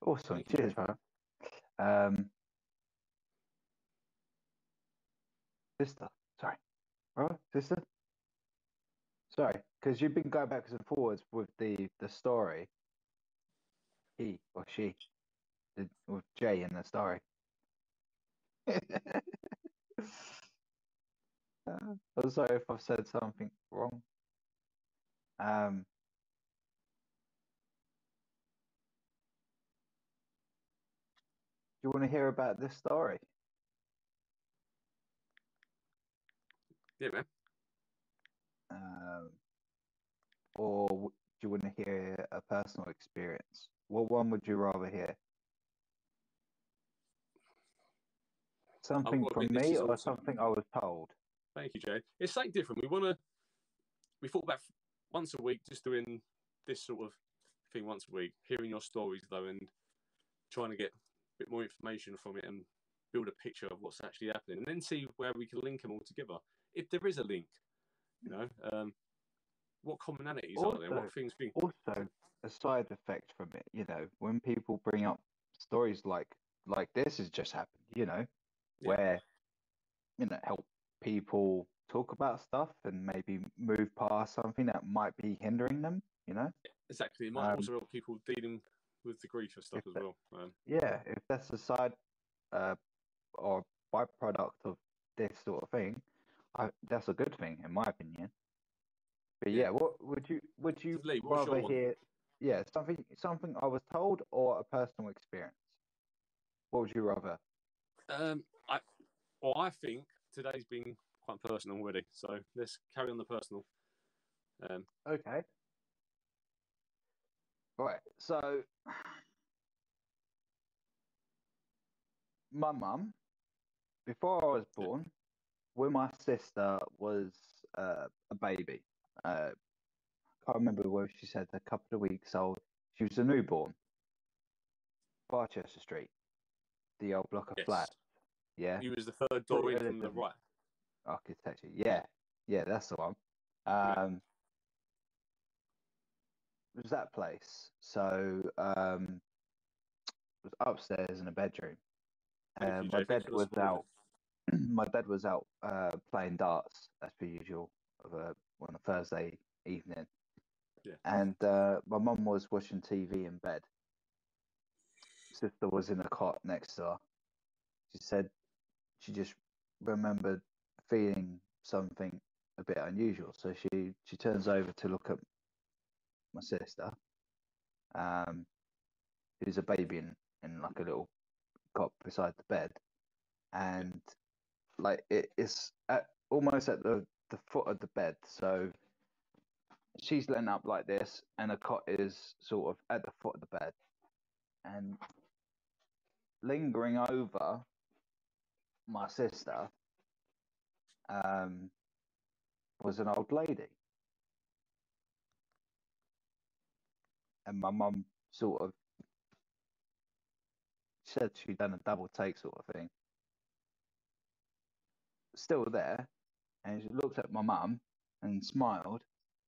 Awesome.
Thank
Cheers, brother. Um, sister. Sorry, brother. Sister. Sorry, because you've been going backwards and forwards with the the story. He or she, the, with Jay in the story. Uh, I'm sorry if I've said something wrong. Um, do you want to hear about this story?
Yeah, man.
Um, or do you want to hear a personal experience? What one would you rather hear? Something from me or
awesome.
something I was told?
Thank you, Jay. It's something different. We want to. We thought about once a week, just doing this sort of thing once a week, hearing your stories though, and trying to get a bit more information from it and build a picture of what's actually happening, and then see where we can link them all together. If there is a link, you know, um, what commonalities are there? What things being
Also, a side effect from it, you know, when people bring up stories like like this has just happened, you know,
Yeah.
where you know help people talk about stuff and maybe move past something that might be hindering them, you know.
exactly? It might
Um,
also help people dealing with the grief and stuff as
that-
well. Um,
yeah, if that's a side uh, or byproduct of this sort of thing, I, that's a good thing in my opinion. But
Yeah.
yeah, what would you would you
Lee,
rather
one?
hear? Yeah, something something I was told or a personal experience. What would you rather?
Um, I, well, I think today's been quite personal already, so let's carry on the personal. Um,
Okay. Right. So, my mum, before I was born, when my sister was uh, a baby, uh, can't remember where she said a couple of weeks old. She was a newborn. Barchester Street, the old block of
yes,
flats. Yeah,
he was the third door in from the right.
architecture. Yeah, yeah, that's the one. Um, it was that place. So um, it was upstairs in a bedroom. Um,
you,
my
bed Thanks
dad
for the
was out. my dad was out uh, playing darts as per usual of a, on a Thursday evening.
Yeah.
And uh, my mum was watching TV in bed. Sister was in a cot next to her. She said she just remembered feeling something a bit unusual. So she she turns over to look at my sister, um, who's a baby in, in like a little cot beside the bed, and like it is at almost at the the foot of the bed. So she's laying up like this, and the cot is sort of at the foot of the bed, and lingering over my sister um, was an old lady. And my mum sort of said she'd done a double take sort of thing. Still there, and she looked at my mum and smiled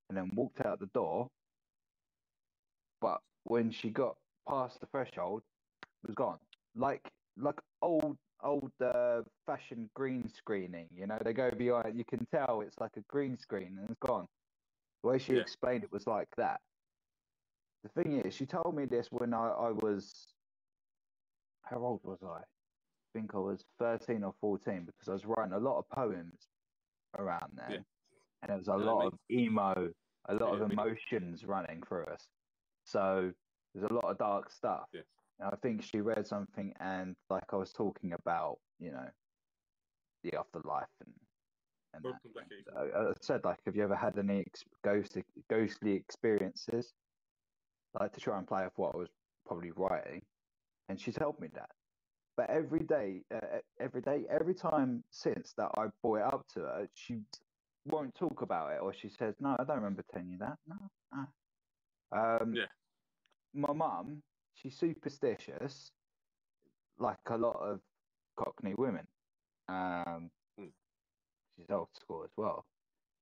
and then walked out the door. But when she got past the threshold, it was gone. Like like old old uh, fashioned green screening, you know, they go behind you can tell it's like a green screen and it's gone. The way she
Yeah.
explained it was like that. The thing is, she told me this when I, I was how old was I? I think I was thirteen or fourteen because I was writing a lot of poems around there.
Yeah.
and there was a lot of emo, a lot
Yeah,
of emotions running through us. So there's a lot of dark stuff. And I think she read something, and like I was talking about, you know, the afterlife and and that.
Welcome back, Ethan.
I, I said like, have you ever had any ex- ghostly ghostly experiences? Like to try and play off what I was probably writing, and she's helped me that. But every day, uh, every day, every time since that I brought it up to her, she won't talk about it, or she says, "No, I don't remember telling you that." No, no. Um,
Yeah.
My mum, she's superstitious, like a lot of Cockney women. Um,
Mm.
she's old school as well.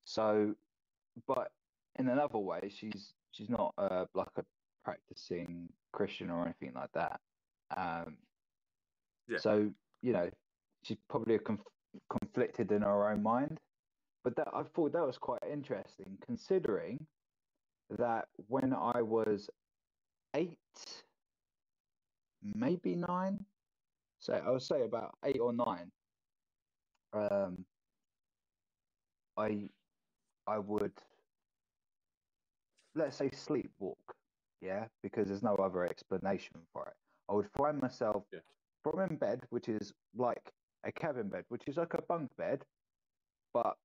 So, but in another way, she's she's not uh, like a practicing Christian or anything like that. Um,
Yeah.
So you know, she's probably conf- conflicted in her own mind. But that I thought that was quite interesting, considering that when I was eight, maybe nine, so I would say about eight or nine, um, I I would let's say sleepwalk, yeah, because there's no other explanation for it. I would find myself
Yeah.
from in bed, which is like a cabin bed, which is like a bunk bed, but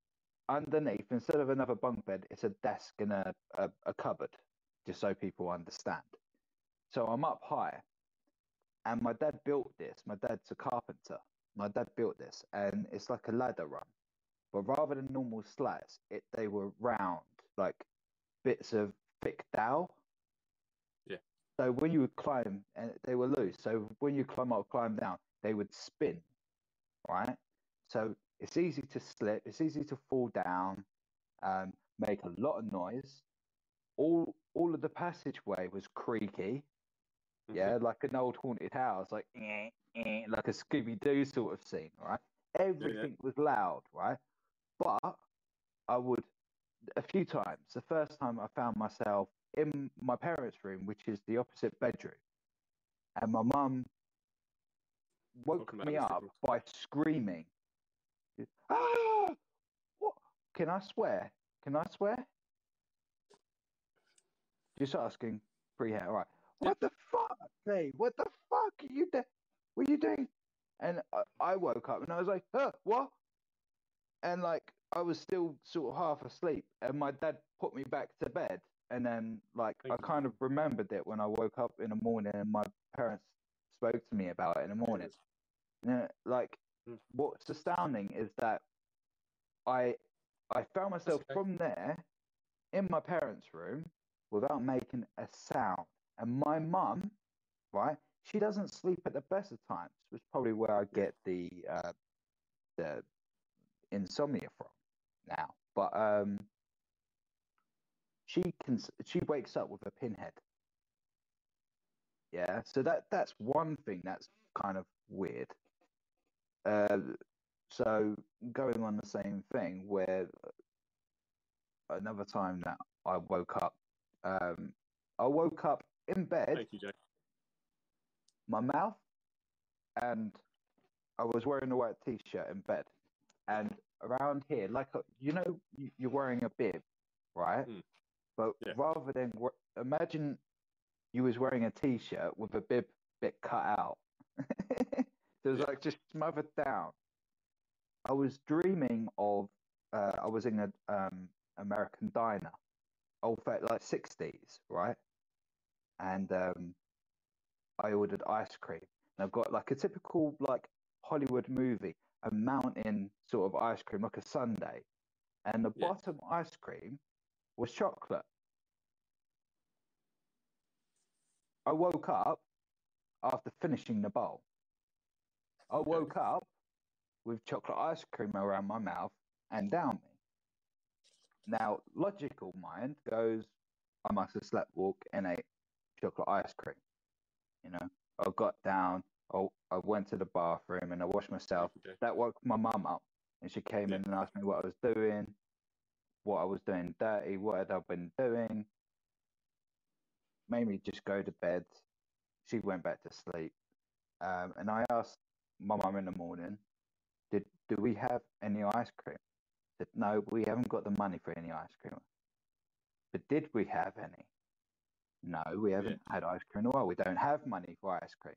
underneath, instead of another bunk bed, it's a desk and a, a, a cupboard, just so people understand. So I'm up high, and my dad built this. My dad's a carpenter. My dad built this, and it's like a ladder run, but rather than normal slats, it they were round, like bits of thick dowel.
Yeah.
So when you would climb, and they were loose. So when you climb up, climb down, they would spin, right? So it's easy to slip. It's easy to fall down, um, make a lot of noise. All all of the passageway was creaky.
Mhm.
Yeah, like an old haunted house, like eh, eh, like a Scooby Doo sort of scene, right? Everything was loud, right? But I would a few times. The first time I found myself in my parents' room, which is the opposite bedroom, and my mum woke me up by screaming. Ah! What? Can I swear? Can I swear? Just asking. All right. What the fuck, Dave? What the fuck are you doing? What are you doing? And I, I woke up and I was like, huh, what? And like I was still sort of half asleep, and my dad put me back to bed. And then like
Thank
I
you.
kind of remembered it when I woke up in the morning, and my parents spoke to me about it in the morning. Yeah, like
Mm.
what's astounding is that I I found myself
okay.
from there in my parents' room without making a sound. And my mum, right, she doesn't sleep at the best of times, which probably where I get the uh, the insomnia from now. But um, she can she wakes up with a pinhead. Yeah, so that that's one thing that's kind of weird. Uh, so going on the same thing, where another time that I woke up, um, I woke up in bed,
you,
my mouth, and I was wearing a white t-shirt in bed, and around here, like a, you know, you- you're wearing a bib, right?
Mm.
But
Yeah.
rather than imagine you was wearing a t-shirt with a bib bit cut out, it was
Yeah.
like just smothered down. I was dreaming of uh, I was in a um, American diner, old like sixties, right? And um, I ordered ice cream. And I've got like a typical like Hollywood movie, a mountain sort of ice cream, like a sundae, and the
Yeah.
bottom ice cream was chocolate. I woke up after finishing the bowl. I woke up with chocolate ice cream around my mouth and down me. Now, logical mind goes, I must have slept walk and ate chocolate ice cream. You know, I got down, I, I went to the bathroom and I washed myself.
Jay.
That woke my mum up and she came
Yeah.
in and asked me what I was doing. what I was doing dirty, what had I been doing. Made me just go to bed. She went back to sleep. Um, and I asked my mum in the morning, did do we have any ice cream? Said, no, we haven't got the money for any ice cream. But did we have any? No, we haven't had ice cream in a while. We don't have money for ice cream.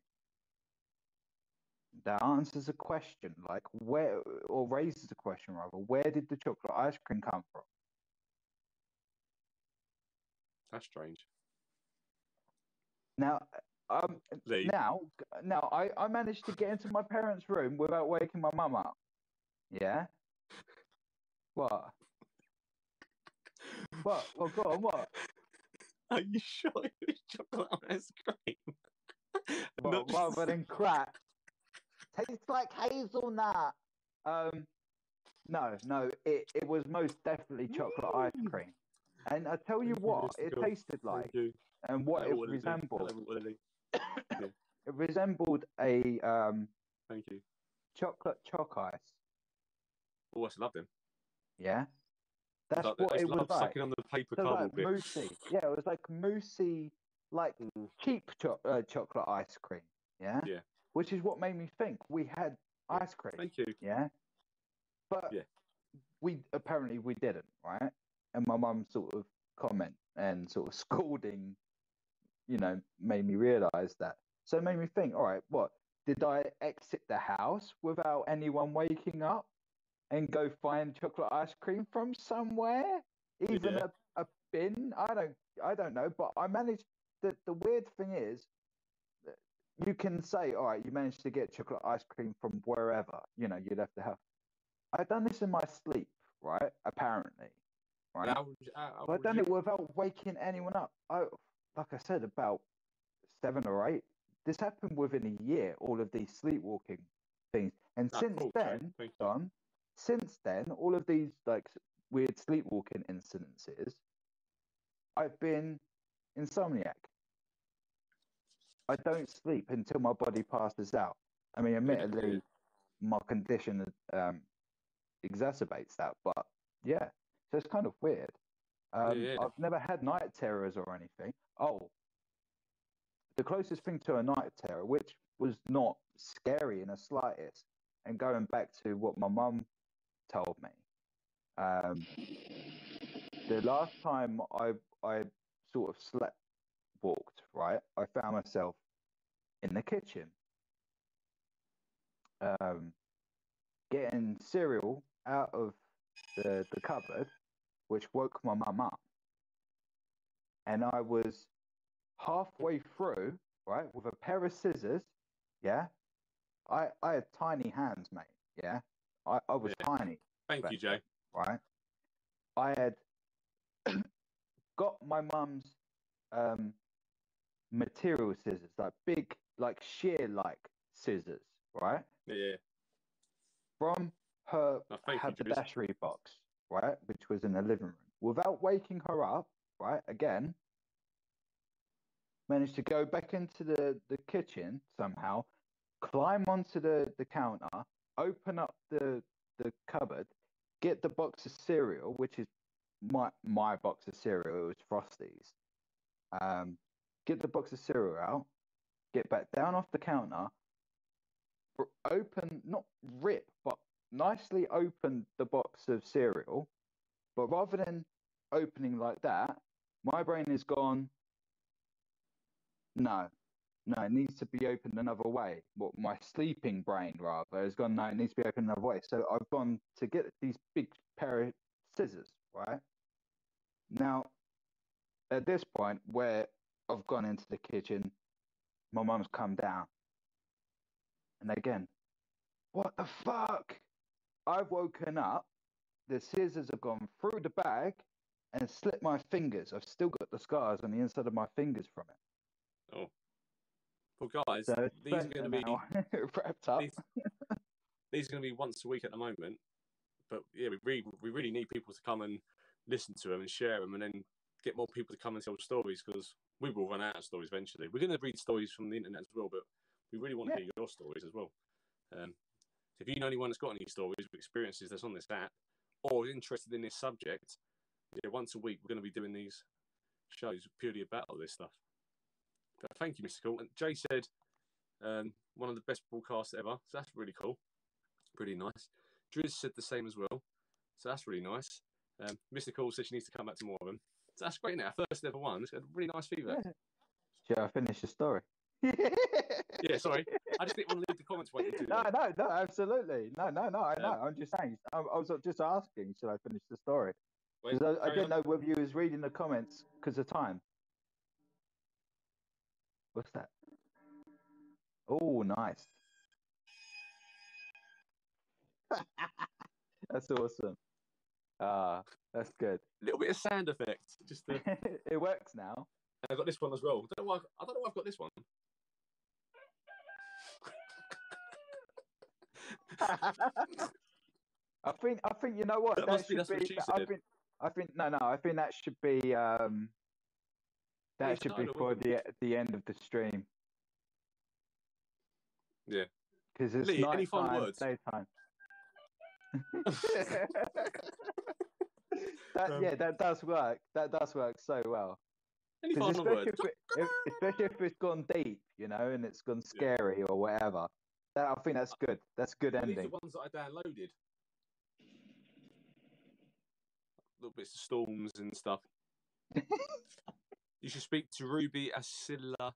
That answers a question, like where, or raises a question rather. Where did the chocolate ice cream come from?
That's strange.
Now, um,
Lee.
now, now, I, I managed to get into my parents' room without waking my mum up. Yeah. What? What? Well, go on. What?
Are you sure it was chocolate ice cream?
Well, rather than crack. Tastes like hazelnut. Um, no, no, it, it was most definitely chocolate ice
Mm.
cream. And I tell you what, it tasted like, and what it resembled. It resembled a um,
Thank you.
chocolate choc ice.
Oh, I him.
Yeah, that's
Like,
what
I
it was like.
sucking on the paper
So like moussey. Yeah, it was like moussey, like cheap cho- uh, chocolate ice cream. Yeah.
Yeah.
Which is what made me think we had ice cream.
Thank you.
Yeah. But
Yeah.
we apparently we didn't, right? And my mum sort of comment and sort of scolding, you know, made me realise that. So it made me think, all right, what did I exit the house without anyone waking up and go find chocolate ice cream from somewhere? Even
Yeah.
a, a bin? I don't I don't know, but I managed the the weird thing is you can say, all right, you managed to get chocolate ice cream from wherever, you know, you left the house. I've done this in my sleep, right? Apparently. Right.
How would you- how- how
But I've done
you-
it without waking anyone up. I, like I said, about seven or eight. This happened within a year. All of these sleepwalking things, and
Ah,
since
cool,
then. Don, since then, all of these like weird sleepwalking incidences, I've been insomniac. I don't sleep until my body passes out. I mean, admittedly, my condition um, exacerbates that, but yeah, so it's kind of weird. Um,
yeah.
I've never had night terrors or anything. Oh, the closest thing to a night terror, which was not scary in the slightest, and going back to what my mum told me, um, the last time I I sort of slept walked right, I found myself in the kitchen, um, getting cereal out of the the cupboard, which woke my mum up, and I was halfway through, right, with a pair of scissors. Yeah, I I had tiny hands, mate. Yeah, I I was
Yeah.
tiny
Thank you, Jay.
right? I had got my mum's um, material scissors, like big, like shear like scissors, right?
Yeah.
From her
Oh, thank you,
haberdashery box, right? Which was in the living room. Without waking her up, right? Again, managed to go back into the, the kitchen somehow, climb onto the, the counter, open up the, the cupboard, get the box of cereal, which is my my box of cereal, it was Frosties. Um, get the box of cereal out, get back down off the counter, open, not rip, but nicely open the box of cereal. But rather than opening like that, my brain is gone. No, no, it needs to be opened another way. What my sleeping brain rather has gone. No, it needs to be opened another way. So I've gone to get these big pair of scissors. Right now, at this point where I've gone into the kitchen, my mum's come down, and again, what the fuck? I've woken up. The scissors have gone through the bag and slit my fingers. I've still got the scars on the inside of my fingers from it.
Oh. Well, guys,
So
these are going to be
now wrapped up.
these, these are going to be once a week at the moment. But yeah, we really, we really need people to come and listen to them and share them, and then get more people to come and tell stories because we will run out of stories eventually. We're going to read stories from the internet as well, but we really want to
Yeah.
hear your stories as well. Um, so if you know anyone that's got any stories or experiences that's on this app, or is interested in this subject, yeah, once a week we're going to be doing these shows purely about all this stuff. Thank you, Mystical. And Jay said um, one of the best broadcasts ever. So that's really cool. Pretty nice. Driz said the same as well. So that's really nice. Um, Mystical said she needs to come back to more of them. So that's great now. First ever one. It's got really nice feedback.
Yeah. Should I finish the story?
Yeah, sorry. I just didn't want to leave the comments do
No, no, no, absolutely. No, no, no, I
Um,
know. I'm just saying. I, I was just asking, should I finish the story? Because I, I, didn't
on.
know whether you was reading the comments because of time. What's that? Oh, nice. that's awesome. Ah, that's good.
A little bit of sound effect. Just to,
it works now.
I've got this one as well. I don't know why, I don't know why I've got this one.
I think I think you know what
That
that,
must be- that's what she
I
said.
think I think no no I think that should be um that
it's
should be
titled,
for the the end of the stream.
Yeah.
Because it's
Lee,
night
any final
time,
words?
daytime. that,
Um,
yeah, that does work. That does work so well.
Any
'Cause
final
especially
words?
if, it, if, especially if it's gone deep, you know, and it's gone scary or whatever. That, I think that's good. That's good
These are
ending.
ones that I downloaded. Little bits of storms and stuff. you should speak to Ruby Asilla.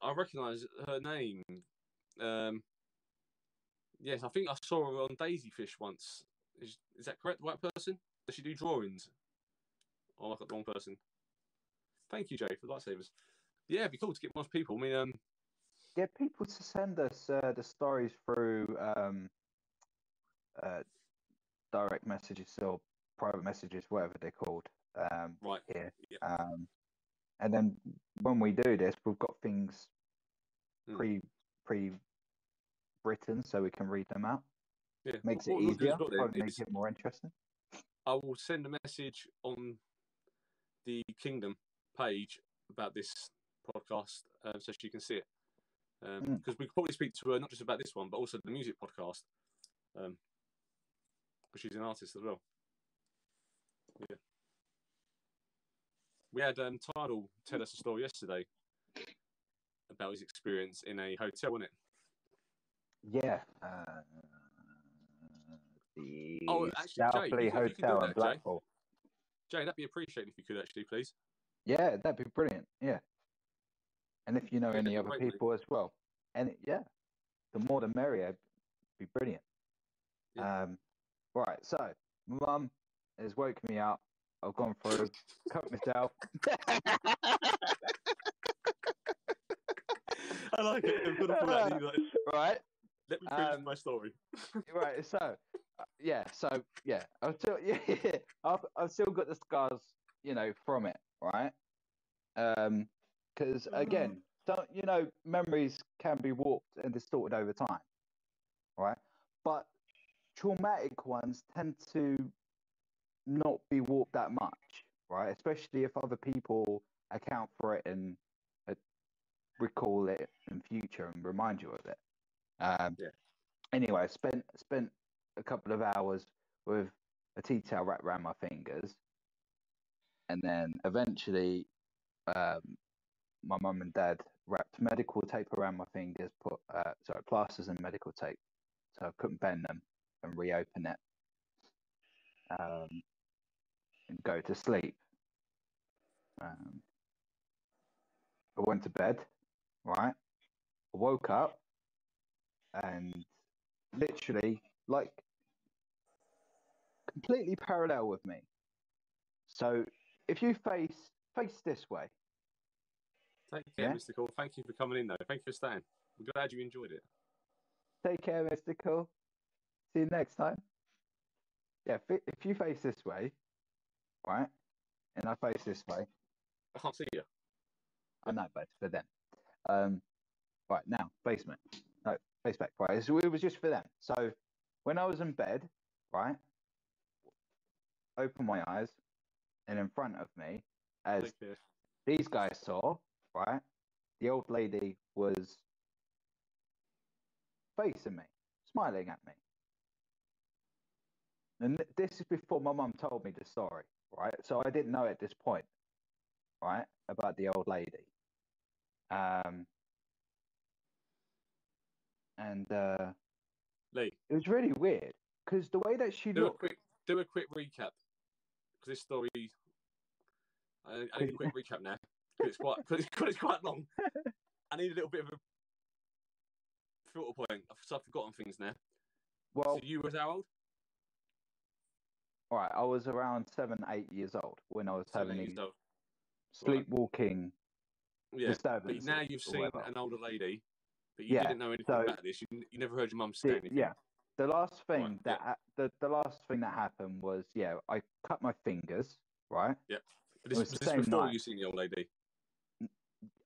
I recognise her name. Um, yes, I think I saw her on Daisy Fish once. Is, is that correct? The right person? Does she do drawings? Oh, I got the wrong person. Thank you, Jay, for the lightsabers. Yeah, it'd be cool to get more people. I mean, um,
Get people to send us uh, the stories through um, uh, direct messages or private messages, whatever they're called. Um,
right.
here.
Yeah.
Um, and then when we do this, we've got things
Hmm.
pre pre written so we can read them out.
Yeah.
Makes it
we'll do
easier,
well then
probably
is-
make it more interesting.
I will send a message on the Kingdom page about this podcast um, so she can see it. Because
Mm.
we could probably speak to her not just about this one, but also the music podcast. Um, because she's an artist as well. Yeah. We had um, Tidal tell us a story yesterday about his experience in a hotel, wasn't it?
Yeah. Uh, the
Oh, actually, Jay,
Southleigh
you can- you can do
Hotel
that,
in
Jay.
Blackpool.
Jay, that'd be appreciated if you could actually, please.
Yeah, that'd be brilliant. Yeah. And if you know
Yeah,
any other
be great, mate.
people as well, and yeah, the more the merrier. it'd Be brilliant.
Yeah.
Um, right. So, mum has woken me up. I've gone through, cut myself.
I like it. I'm gonna pull out like,
right.
Let me finish
Um,
my story.
right. So, uh, yeah. So, yeah. I've still, yeah, I've, I've still got the scars, you know, from it. Right. Um, because again, don't you know, memories can be warped and distorted over time. Right. But traumatic ones tend to not be warped that much. Right. Especially if other people account for it and uh, recall it in future and remind you of it. Um,
Yeah.
Anyway, I spent spent a couple of hours with a tea towel wrapped around my fingers, and then eventually, um, my mum and dad wrapped medical tape around my fingers, put uh, sorry plasters and medical tape, so I couldn't bend them and reopen it, um, and go to sleep. Um, I went to bed, right? I woke up and literally like completely parallel with me. So if you face face this way,
Take care,
yeah.
Mr. Cole. Thank you for coming in, though. Thank you for staying. We're glad you enjoyed it.
take care, Mr. mystical. See you next time. Yeah, if you face this way, right, and I face this way,
I can't see you.
I know, but it's for them. Um, right now, basement. No, face back. Right, it was just for them. So when I was in bed, right, open my eyes, and in front of me, as these guys saw, right, the old lady was facing me, smiling at me. And this is before my mum told me the story, right? So I didn't know at this point, right, about the old lady. Um, and uh,
Lee,
it was really weird because the way that she
do a
looked,
quick do a quick recap because this story. I, I need a quick recap now because it's quite cause it's, 'cause it's quite long. I need a little bit of a filter point. So I've forgotten things now.
well,
so you was how old?
All right, I was around seven, eight years old when I was
Seven,
having
eight
these
years old.
sleepwalking
Yeah. But now you've seen
whatever.
an older lady, but you
Yeah,
didn't know anything
so-
about this. You, you never heard your mum say
The-
anything.
yeah, the last thing
Right,
that ha- the the last thing that happened was yeah, I cut my fingers. Right,
But
it
this
was
this before
night.
you seen the old lady.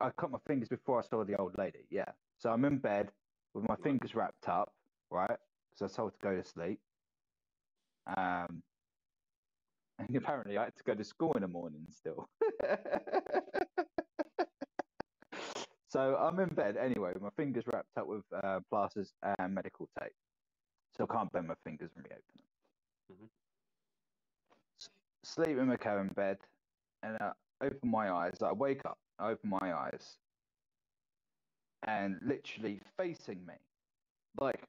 I cut my fingers before I saw the old lady. Yeah, so I'm in bed with my
Right.
fingers wrapped up. Right, because I told to go to sleep. Um, and apparently I had to go to school in the morning still. so I'm in bed anyway, with my fingers wrapped up with uh, plasters and medical tape. So I can't bend my fingers and reopen them.
Mhm.
S- Sleep in my car in bed, and I open my eyes. I wake up, I open my eyes, and literally facing me, like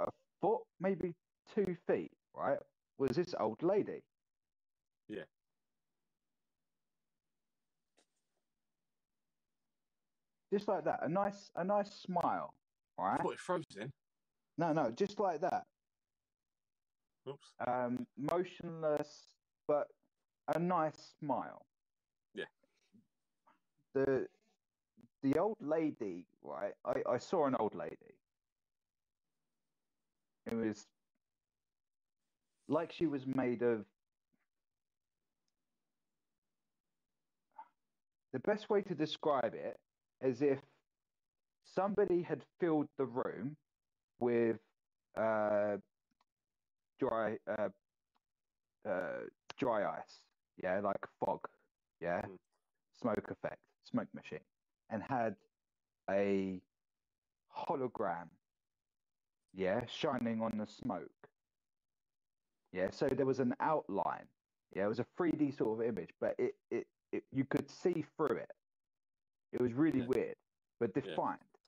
a foot, maybe two feet, right, was this old lady.
Yeah.
Just like that, a nice, a nice smile, right?
What, it froze then?
No, no, just like that.
Oops.
um, motionless, but a nice smile.
Yeah.
The the old lady, right? I, I saw an old lady. It was like she was made of. The best way to describe it is if somebody had filled the room with uh, dry uh, uh, dry ice, yeah, like fog, yeah,
Mm.
smoke effect, smoke machine, and had a hologram, yeah, shining on the smoke. Yeah, so there was an outline. Yeah, it was a 3D sort of image, but it, it, it you could see through it. It was really
Yeah.
weird, but
Yeah.
defined.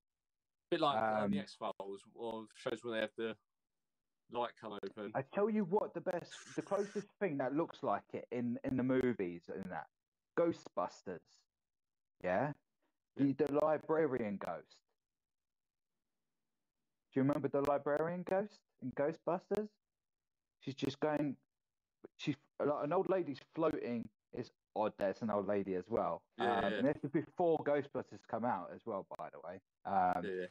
bit like um,
Um,
the X Files or shows where they have the light come open.
I tell you what, the best, the closest thing that looks like it in in the movies and that Ghostbusters, yeah, the the librarian ghost. Do you remember the librarian ghost in Ghostbusters? She's just going. She's like an old lady's floating. It's odd. There's an old lady as well.
Yeah,
um,
yeah.
And this is before Ghostbusters come out as well, by the way. Um,
yeah,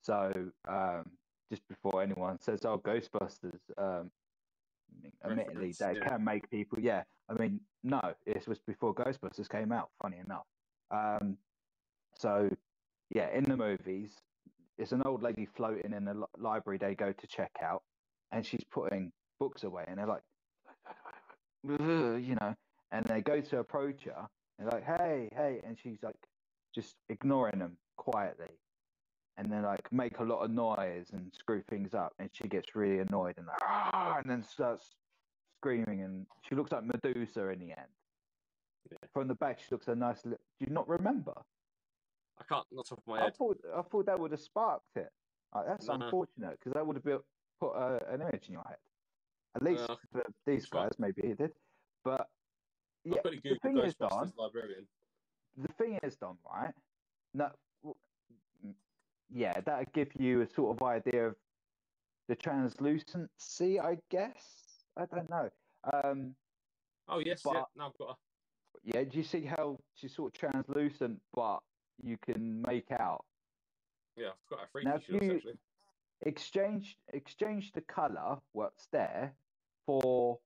so um, just before anyone says, "Oh, Ghostbusters," um, admittedly, they
yeah.
can make people. Yeah, I mean, no, this was before Ghostbusters came out. Funny enough. Um, so yeah, in the movies, it's an old lady floating in the li- library. They go to check out, and she's putting books away, and they're like, you know, and they go to approach her, and like, "Hey, hey," and she's like, just ignoring them quietly and then like make a lot of noise and screw things up and she gets really annoyed and like, "Ah," and then starts screaming and she looks like Medusa in the end.
Yeah.
From the back she looks a nice li- do you not remember?
I can't, not top of my
I thought I thought that would have sparked it. Like, that's
No.
unfortunate because that would have built, put uh, an image in your head. At least
Well,
for these guys maybe he did. But yeah, the thing is, Don,
Ghostbusters librarian.
the thing is, Don, right? No, yeah, that'd give you a sort of idea of the translucency, I guess. I don't know. Um,
Oh yes, yeah.
but-
Now I've got. A,
yeah, do you see how she's sort of translucent, but you can make out?
yeah, I've got a freaky
Now,
shots
you-
actually.
Exchange exchange the color, what's there, for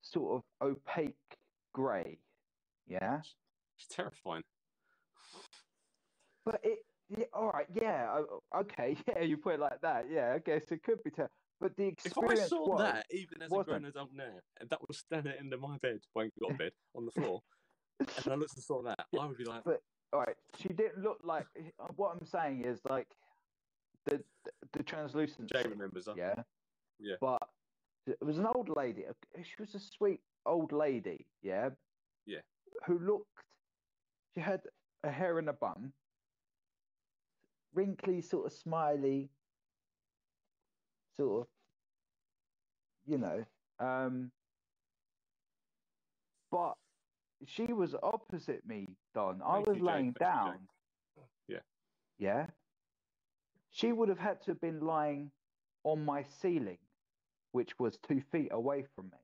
sort of opaque grey. Yeah.
It's terrifying.
But it, yeah, all right, yeah, okay, yeah, you put it like that, yeah, I guess it could be. Ter- but the experience If
I saw
was,
that, even as a grown adult now, and that was standing the my bed, when I got a bed on the floor, and I looked and saw that, I would be like,
But- all right, she didn't look like. What I'm saying is like the the, translucent.
Jay remembers her.
Yeah.
Yeah.
But It was an old lady. She was a sweet old lady, yeah.
Yeah.
Who looked. She had a hair in a bun, wrinkly, sort of smiley, sort of, you know. Um, but she was opposite me, Don. I was laying down.
Yeah.
Yeah. She would have had to have been lying on my ceiling, which was two feet away from me.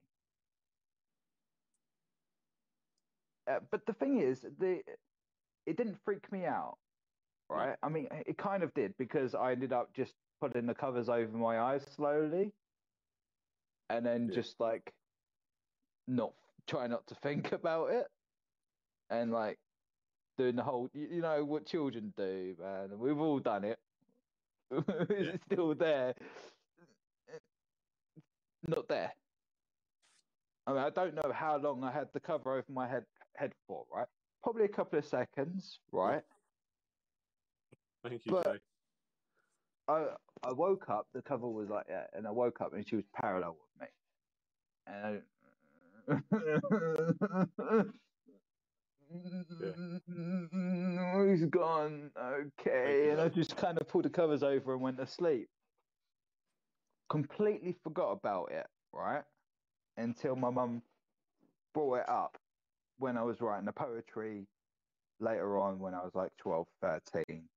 Uh, but the thing is, the it didn't freak me out, right? I mean, it kind of did because I ended up just putting the covers over my eyes slowly, and then
Yeah.
just like not try not to think about it, and like doing the whole, you, you know what children do, man. We've all done it. it's still there. Not there. I mean, I don't know how long I had the cover over my head head for, right? Probably a couple of seconds, right?
Thank you,
But-
Jake.
I I woke up, the cover was like that, and I woke up and she was parallel with me. And I, he's gone, okay. And I just kind of pulled the covers over and went to sleep. Completely forgot about it, right? Until my mum brought it up when I was writing the poetry later on when I was like 12, 13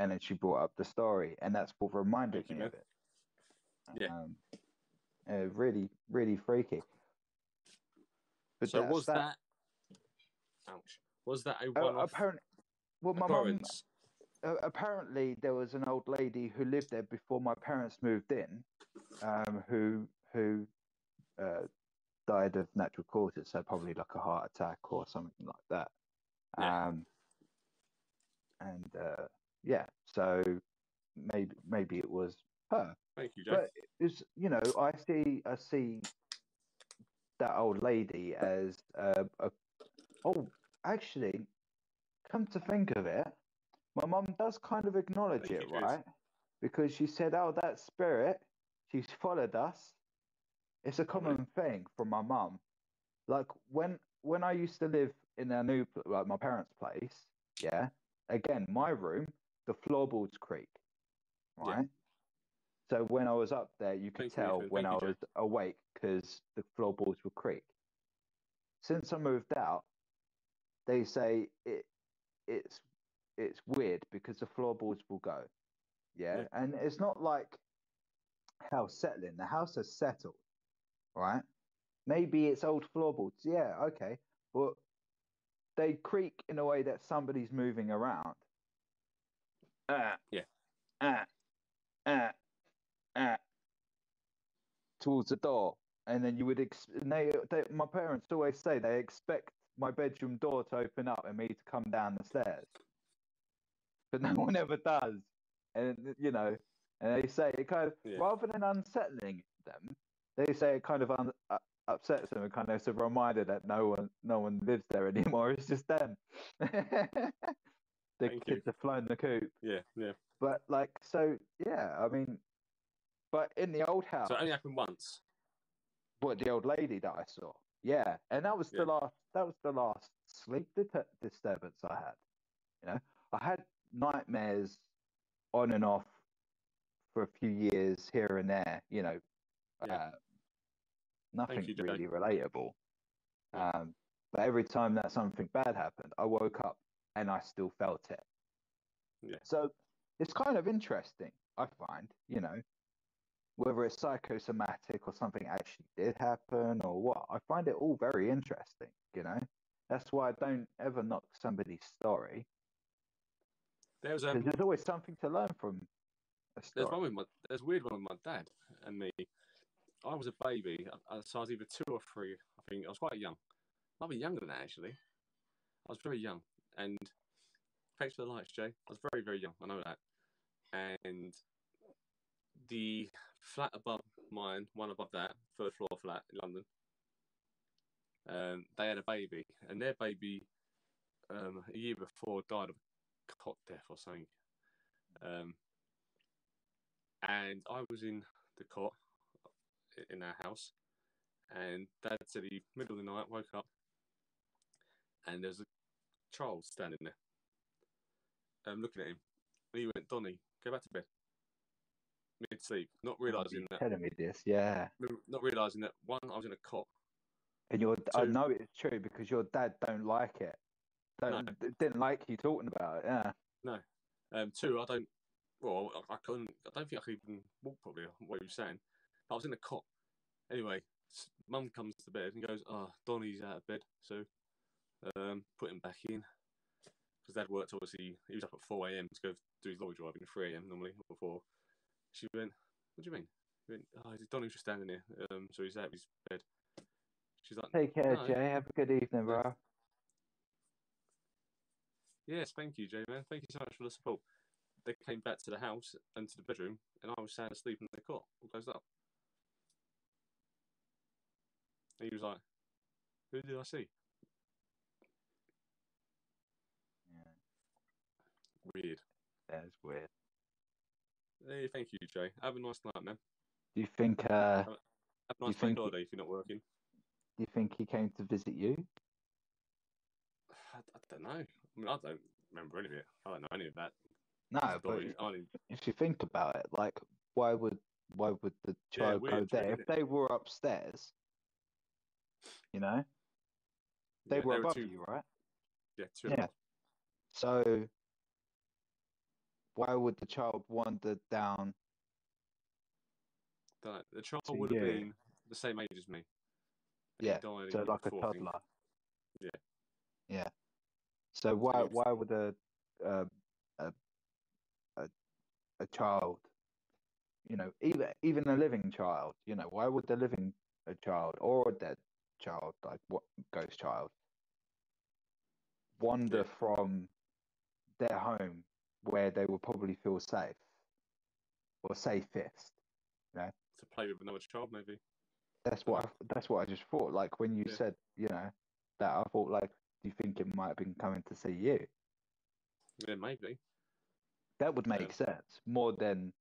and then she brought up the story, and that's what reminded me of it.
Yeah.
Um, uh, really, really freaky. But
so was that... Ouch. Was that a
uh,
one-off
apparent? Well, my mum.
occurrence?
Uh, apparently, there was an old lady who lived there before my parents moved in, um, who who uh, died of natural causes, so probably like a heart attack or something like that.
Yeah.
Um, and uh, yeah, so maybe maybe it was her.
Thank you, Jake.
But it's you know I see I see that old lady as a, a oh actually come to think of it my mum does kind of acknowledge it
you,
right? Because she said oh that spirit she's followed us. It's a common thing from my mum. Like when when I used to live in our new like my parents place yeah again my room the floorboards creak
Yeah.
right? So when I was up there, you could
Thank
tell
Ethan.
when
Thank
I
you,
was awake because the floorboards would creak. Since I moved out, they say it it's it's weird because the floorboards will go. Yeah,
Yeah.
and it's not like house settling. The house has settled, right? Maybe it's old floorboards. Yeah, okay, but they creak in a way that somebody's moving around. Ah,
Yeah.
Ah, ah, ah, towards the door, and then you would. Ex- and they, they, my parents always say they expect my bedroom door to open up and me to come down the stairs, but no one ever does. And you know, and they say it kind of
Yeah.
rather than unsettling them, they say it kind of un- uh, upsets them and kind of is a reminder that no one, no one lives there anymore. It's just them. the
Thank you.
kids have flown the coop.
Yeah, yeah.
But like, so yeah, I mean, but in the old house,
So it only happened once.
what the old lady that I saw, yeah, and that was
Yeah.
the last. That was the last sleep di- disturbance I had. You know, I had nightmares on and off for a few years here and there. You know,
Yeah.
uh, nothing
you,
really relatable. Um, but every time that something bad happened, I woke up and I still felt it.
Yeah.
So it's kind of interesting, I find, you know, whether it's psychosomatic or something actually did happen or what. I find it all very interesting, you know. That's why I don't ever knock somebody's story
There was
because
um,
there's always something to learn from a story.
there's one with my there's a weird one with my dad and me. I was a baby, uh, so I was either two or three. I think I was quite young. Might be younger than that actually. I was very young, and thanks for the lights, Jay. I was very very young. I know that. And the flat above mine, one above that, third floor flat in London. Um, they had a baby, and their baby, um, a year before, died of cot death or something. Um, and I was in the cot in our house, and Dad said he middle of the night woke up, and there's a child standing there, um, looking at him. And he went, Donny, go back to bed. Mid sleep, not realizing that,
telling me this, yeah.
not realizing that one, I was in a cot.
And your, I know it's true because your dad don't like it. Don't, Didn't like you talking about it. Yeah. No.
Um, two, I don't. Well, I, I couldn't. I don't think I could even walk probably. What was saying, but I was in a cot. Anyway, Mum comes to bed and goes, "Oh, Donny's out of bed, so um, put him back in." Because Dad worked obviously. He was up at four a.m. to go do his lorry driving. Three a.m. normally before. She went, "What do you mean?" He went, "Oh, Donny's just standing there. Um, so he's out of his bed." She's like,
Take care,
No.
Jay. Have a good evening, bro.
Yes, thank you, Jay man. Thank you so much for the support. They came back to the house and to the bedroom, and I was sound asleep in the cot, all closed up. And he was like, "Who did I see?"
Yeah,
Weird.
that's weird.
Hey, thank you, Jay. Have a nice night, man.
Do you think? Uh,
Have a nice bank holiday if you're not working.
do you think he came to visit you?
I, I don't know. I mean, I don't remember any of it. I don't know any of that.
No, but
story. Only,
if you think about it, like, why would why would the
Yeah,
child go
weird,
there if they were upstairs? You know, they
yeah,
were above
two,
you, right?
Yeah, two
Yeah. So why would the child wander down?
The child
So,
would have been the same age as me.
Yeah, So like a toddler.
Yeah.
Yeah. So why why would a a a a child, you know, even even a living child, you know, why would the living a child or a dead child, like what ghost child, wander
Yeah.
from their home where they will probably feel safe or safest?
to play with another child, maybe.
That's what I, that's what I just thought. Like when you
Yeah.
said, you know, that I thought like, do you think it might have been coming to see you?
Yeah, maybe.
That would make
Yeah.
sense more than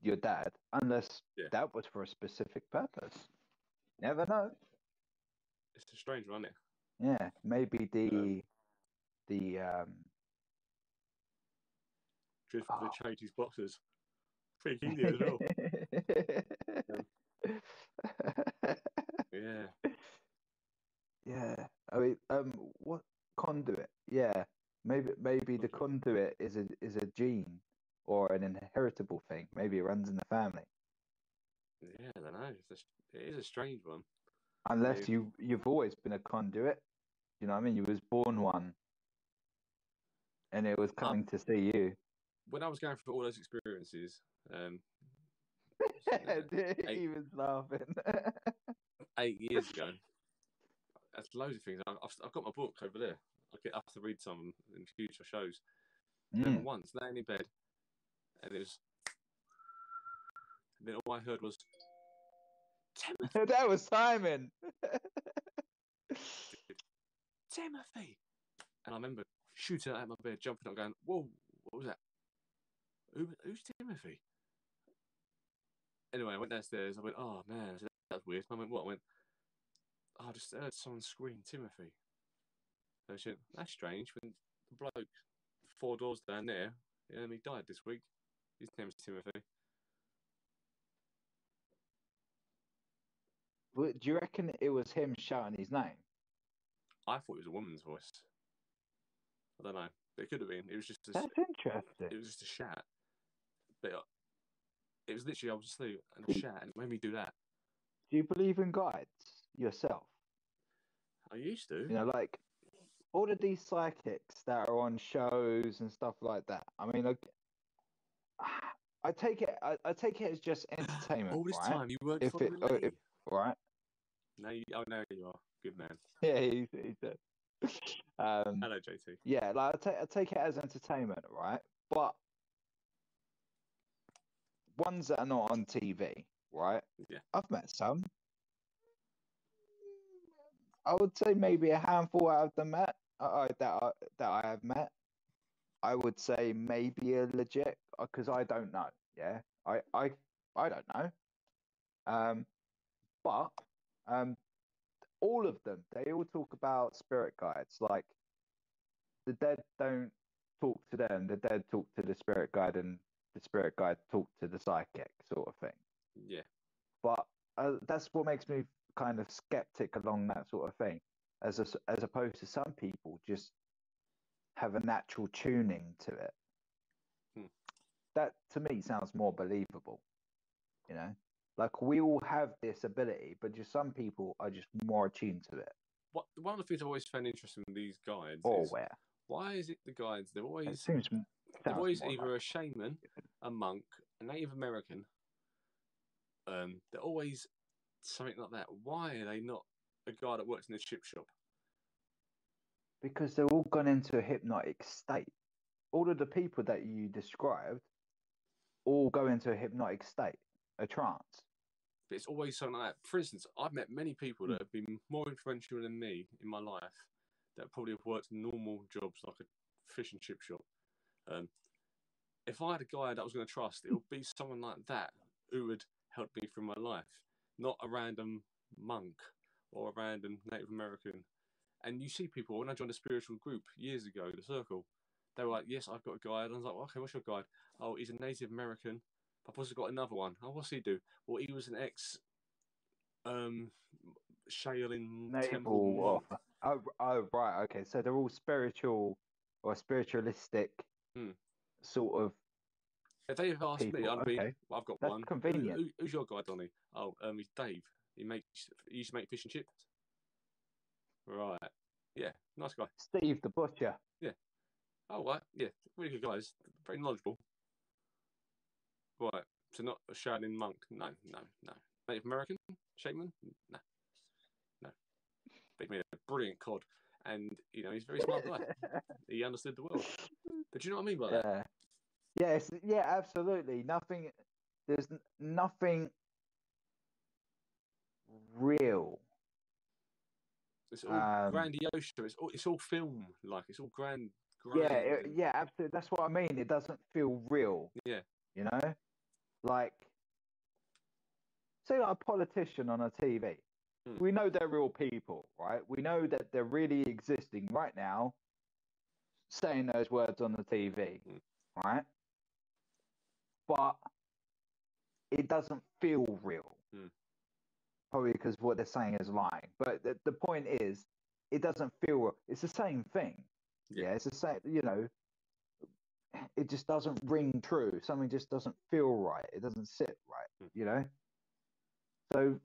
your dad, unless
Yeah.
that was for a specific purpose. Never know.
It's a strange one, isn't it?
Yeah, maybe the the um
Just for
Oh.
the change his boxes. Think he as well. Yeah.
yeah. I mean, um, what conduit? Yeah, maybe maybe the conduit is a is a gene or an inheritable thing. Maybe it runs in the family.
Yeah, I don't know. It's a, it is a strange one.
Unless
Maybe.
you you've always been a conduit. You know what I mean? You was born one, and it was coming to see you.
When I was going through all those experiences, um,
he was laughing.
eight years ago, that's loads of things. I- I've, I've got my book over there. I'll get up to read some in future shows.
Mm.
once laying in bed, and it was. And then all I heard was, Timothy,
that was Simon.
Timothy. And I remember shooting out of my bed, jumping up, going, "Whoa, what was that? Who, who's Timothy?" Anyway, I went downstairs. I went, "Oh man, I said, that weird." I went, "What?" I went, oh, "I just heard someone scream, Timothy." So she went, "That's strange." When the bloke four doors down there, um, he died this week. His name's Timothy.
Well, Do you reckon it was him shouting his name?
I thought it was a woman's voice. I don't know. It could have been. It was just a,
That's interesting.
it was just a shout. But it was literally I was asleep and a shout and it made me do that.
Do you believe in guides yourself?
I used to.
You know, like all of these psychics that are on shows and stuff like that. I mean, like, I take it. I, I take it as just entertainment,
All this
right?
time you weren't
If it-
following
oh, if- Right?
Now you, oh, now you are. Good man.
Yeah, he's, he's a- um,
Hello, JT.
yeah, like I take I take it as entertainment, right? But ones that are not on TV, right?
Yeah.
I've met some. I would say maybe a handful out of them met uh, that I, that I have met. I would say maybe a legit because I don't know. Yeah, I I I don't know. Um, but um, all of them, they all talk about spirit guides. Like the dead don't talk to them; the dead talk to the spirit guide, and the spirit guide talk to the psychic, sort of thing.
Yeah.
But uh, that's what makes me kind of skeptic along that sort of thing, as a, as opposed to some people just have a natural tuning to it.
Hmm.
That to me sounds more believable. You know, like we all have this ability, but just some people are just more attuned to it.
What one of the things I've always found interesting with these guides
Or
is
where
why is it the guides? They're
it
always
seems.
They're always either
like-
a shaman, a monk, a Native American. Um, they're always something like that. Why are they not a guy that works in a chip shop?
because they're all gone into a hypnotic state. All of the people that you described all go into a hypnotic state, a trance.
But it's always something like that. For instance, I've met many people that have been more influential than me in my life that probably have worked normal jobs like a fish and chip shop. Um, if I had a guy that I was going to trust, it would be someone like that who would help me through my life, not a random monk or a random Native American. And you see people, when I joined a spiritual group years ago, the circle, they were like, Yes, I've got a guide. And I was like, Okay, what's your guide? Oh, he's a Native American. I've also got another one. Oh, what's he do? Well, he was an ex um Shaolin temple
of oh, oh right, okay. So they're all spiritual or spiritualistic
Hmm.
sort of
If they've asked me, I'd be,
okay.
well, I've got
That's
one.
Convenient.
Who, who's your guy, Donny? Oh, um, he's Dave. He makes. He used to make fish and chips. Right. Yeah. Nice guy.
Steve the Butcher. Yeah.
Oh, right. Yeah. Really good guys. Very knowledgeable. Right. So not a Shaolin monk. No. No. No. Native American shaman. No. No. He made a brilliant cod, and you know he's a very smart guy. he understood the world. But do you know what I mean by that?
Yeah. Yes, yeah, absolutely. Nothing there's nothing real.
It's all
Um,
grandiose. It's all it's all film like. It's all grand.
Yeah, it, yeah, absolutely. That's what I mean. It doesn't feel real.
Yeah.
You know, like say like a politician on a TV.
Hmm.
We know they're real people, right? We know that they're really existing right now, saying those words on the TV,
Hmm.
right? But it doesn't feel real.
Hmm.
Probably because what they're saying is lying. But the, the point is, it doesn't feel. real. It's the same thing.
Yeah.
Yeah, it's the same. You know, it just doesn't ring true. Something just doesn't feel right. It doesn't sit right.
Hmm.
You know. So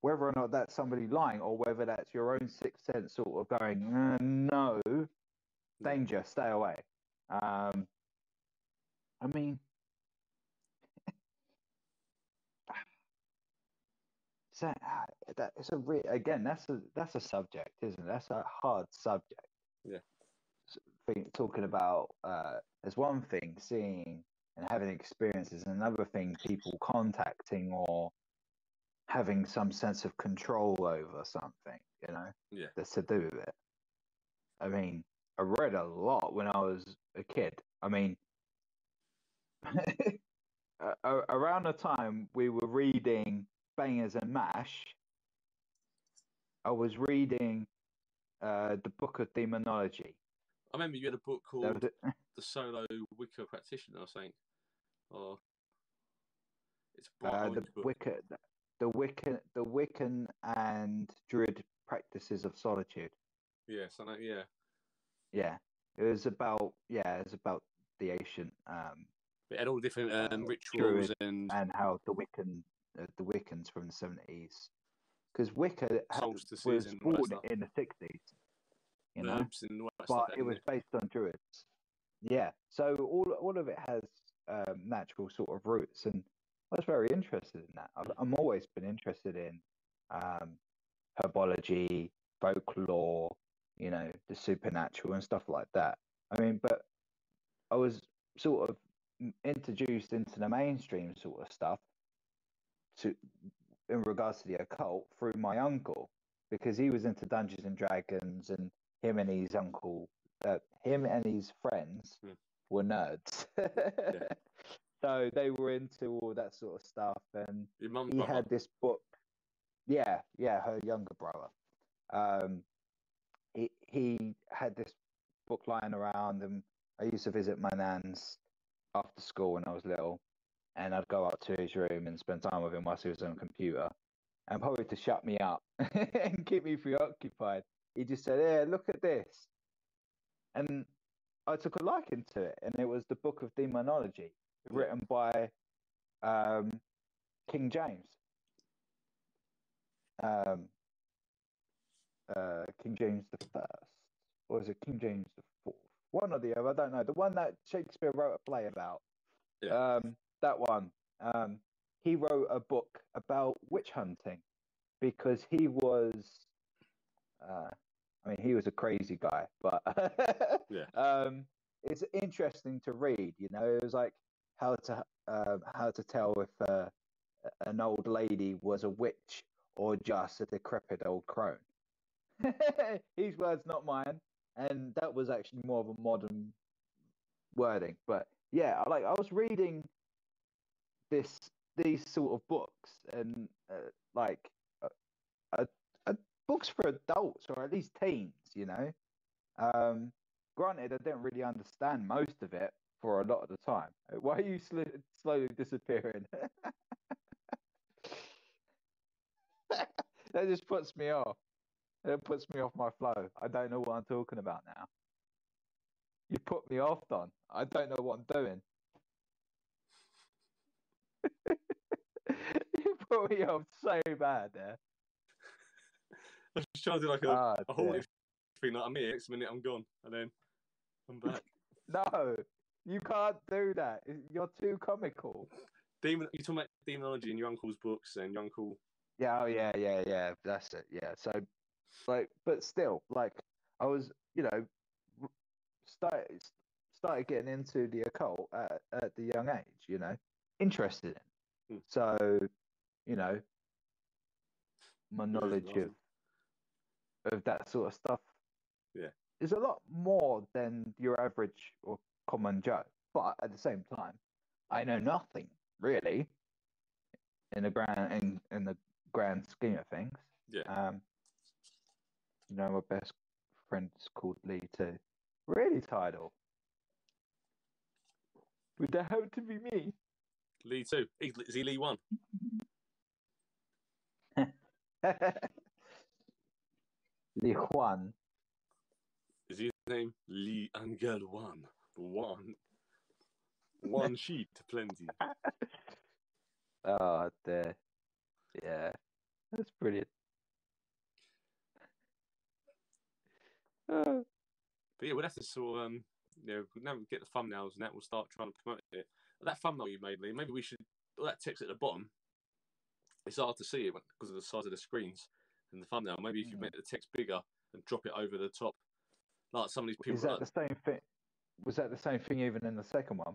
whether or not that's somebody lying, or whether that's your own sixth sense sort of going, uh, no, danger, stay away. Um, I mean, so, uh, that it's a re- again that's a that's a subject, isn't it? That's a hard subject.
Yeah.
S- Think, talking about uh, there's one thing seeing and having experiences, and another thing people contacting or having some sense of control over something. You know
Yeah.
that's to do with it. I mean, I read a lot when I was a kid. I mean, around the time we were reading Bangers and Mash, I was reading uh, the Book of Demonology.
I remember you had a book called. The Solo Wicca Practitioner, I think. Or it's
Uh, the
book.
Wicca, the Wiccan, the Wiccan and Druid practices of solitude.
Yeah, so no, yeah.
Yeah, it was about yeah, it was about the ancient um,
It had all different um,
Uh,
rituals
Druid
and
and how the Wiccan, uh, the Wiccans from the seventies, because Wicca ha-
Solstices
was
and all that
born in the sixties, you know,
herbs and all that stuff.
but it was based on Druids. Yeah, so all all of it has um, natural sort of roots, and I was very interested in that. I've, I'm always been interested in um, herbology, folklore, you know, the supernatural and stuff like that. I mean, but I was sort of introduced into the mainstream sort of stuff to in regards to the occult through my uncle because he was into Dungeons and Dragons and him and his uncle uh, him and his friends
Hmm.
were nerds so they were into all that sort of stuff, and he
brother.
had this book. Yeah, yeah, her younger brother. Um, he he had this book lying around, and I used to visit my nan's after school when I was little, and I'd go up to his room and spend time with him whilst he was on a computer, and probably to shut me up and keep me preoccupied. He just said, "Yeah, look at this," and I took a liking to it, and it was the Book of Demonology, written by um, King James. Um, uh, King James the First, or is it King James the Fourth? One or the other, I don't know. The one that Shakespeare wrote a play about.
Yeah.
Um, that one. Um, he wrote a book about witch hunting because he was. Uh, I mean, he was a crazy guy, but
Yeah.
um, it's interesting to read. You know, it was like how to uh, how to tell if uh, an old lady was a witch or just a decrepit old crone. His words, not mine, and that was actually more of a modern wording. But yeah, I like I was reading this these sort of books and uh, like uh, uh, uh, books for adults or at least teens, you know. Um, granted, I didn't really understand most of it for a lot of the time. Why are you sl- slowly disappearing? that just puts me off. It puts me off my flow. I don't know what I'm talking about now. You put me off, Don. I don't know what I'm doing. you put me off so bad there.
I was trying to do like a,
Ah,
a whole thing like I'm here, next minute I'm gone, and then I'm back.
No, you can't do that. You're too comical.
Demon, you talking about demonology in your uncle's books and your uncle.
Yeah, oh yeah, yeah, yeah. That's it. Yeah. So, like, but still, like, I was, you know, started started getting into the occult at, at the young age. You know, interested in.
Hmm.
So, you know, my knowledge
awesome.
of of that sort of stuff.
Yeah.
Is a lot more than your average or common joke. But at the same time, I know nothing really in the grand in, in the grand scheme of things.
Yeah.
Um, you know, my best friend's called Lee too. Really title. Would that have to be me?
Lee too. Is is he Lee one?
Lee Juan.
Is his name Lee Angel one? One. One sheet, to plenty.
Oh, there. Yeah, that's brilliant. Uh,
But yeah, we'll have to sort of, um, you know, now we get the thumbnails and that, we'll start trying to promote it. That thumbnail you made, Lee, maybe we should, that text at the bottom, it's hard to see it because of the size of the screens and the thumbnail. Maybe if you
Mm.
make the text bigger and drop it over the top, like some of these people,
is that
like-
the same thing? Was that the same thing even in the second one?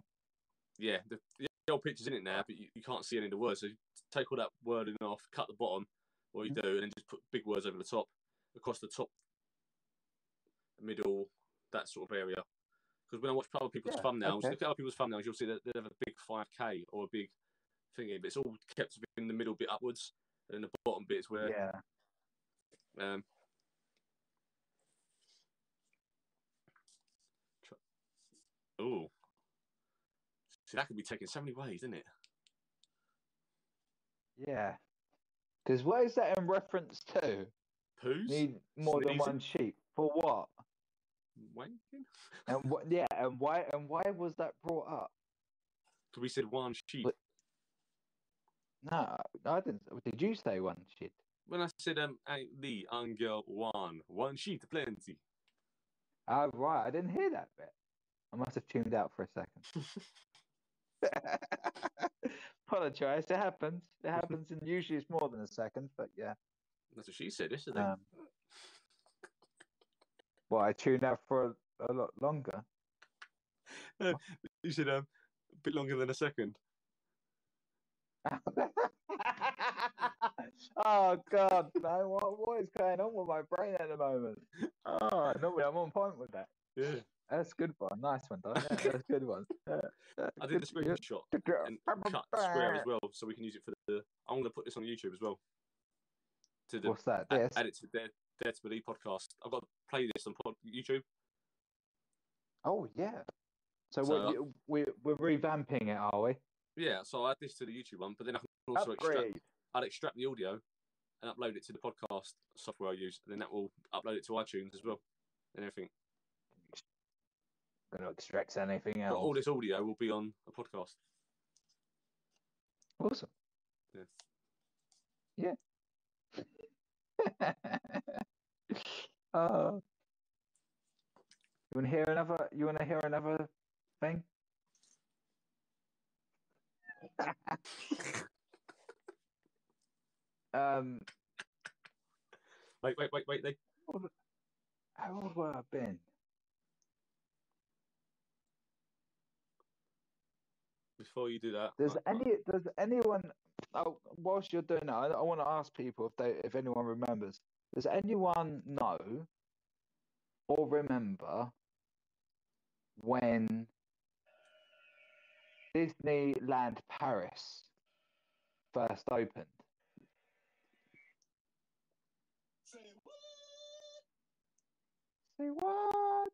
yeah, the, the old picture's in it now, but you, you can't see any of the words. So you take all that wording off, cut the bottom, what you do, and then just put big words over the top, across the top, middle, that sort of area. Because when I watch other people's
Yeah,
thumbnails,
okay.
look at other people's thumbnails, you'll see that they have a big 5K or a big thingy, but it's all kept in the middle bit upwards, and then the bottom bit is where
Yeah.
um, oh, see that could be taken so many ways, isn't it?
Yeah. Because what is that in reference to?
Poos,
Need more than
Sneezing?
one sheep for what?
wanking.
And what? Yeah, and why? And why was that brought up?
Because we said one sheep.
But- No, I didn't. Did you say one sheep?
When I said um, I- the angel one, one sheet plenty.
Oh right, I didn't hear that bit. I must have tuned out for a second. Apologize. It happens. It happens, and usually it's more than a second. But yeah.
That's what she said yesterday.
Um, well, I tuned out for a, a lot longer.
you said um, a bit longer than a second.
oh God, man! What what is going on with my brain at the moment? Oh, normally I'm on point with that.
Yeah.
That's a good one. Nice one, Don. Yeah, that's a good one. Yeah, yeah,
I did the
good- yeah.
screenshot and cut the square as well, so we can use it for the. I'm going to put this on YouTube as well. To the,
What's that?
add,
Yes.
add it to the Dare, Dare to Believe podcast. I've got a playlist on pod, YouTube.
Oh yeah. So,
So-
we're, uh, we we're revamping it, are we?
Yeah, so I add this to the YouTube one, but then I can also extract. I'd extract the audio and upload it to the podcast software I use, and then that will upload it to iTunes as well, and everything.
Gonna extract anything
But all this audio will be on a podcast.
Awesome.
Yeah.
Yeah. uh, you want to hear another? You want to hear another thing? um,
Wait, wait, wait, wait. They,
how old would I have been?
Before you do that,
Does
right, right.
any does anyone oh, whilst you're doing that, I, I want to ask people if they if anyone remembers. Does anyone know or remember when Disneyland Paris first opened? Say what? Say what?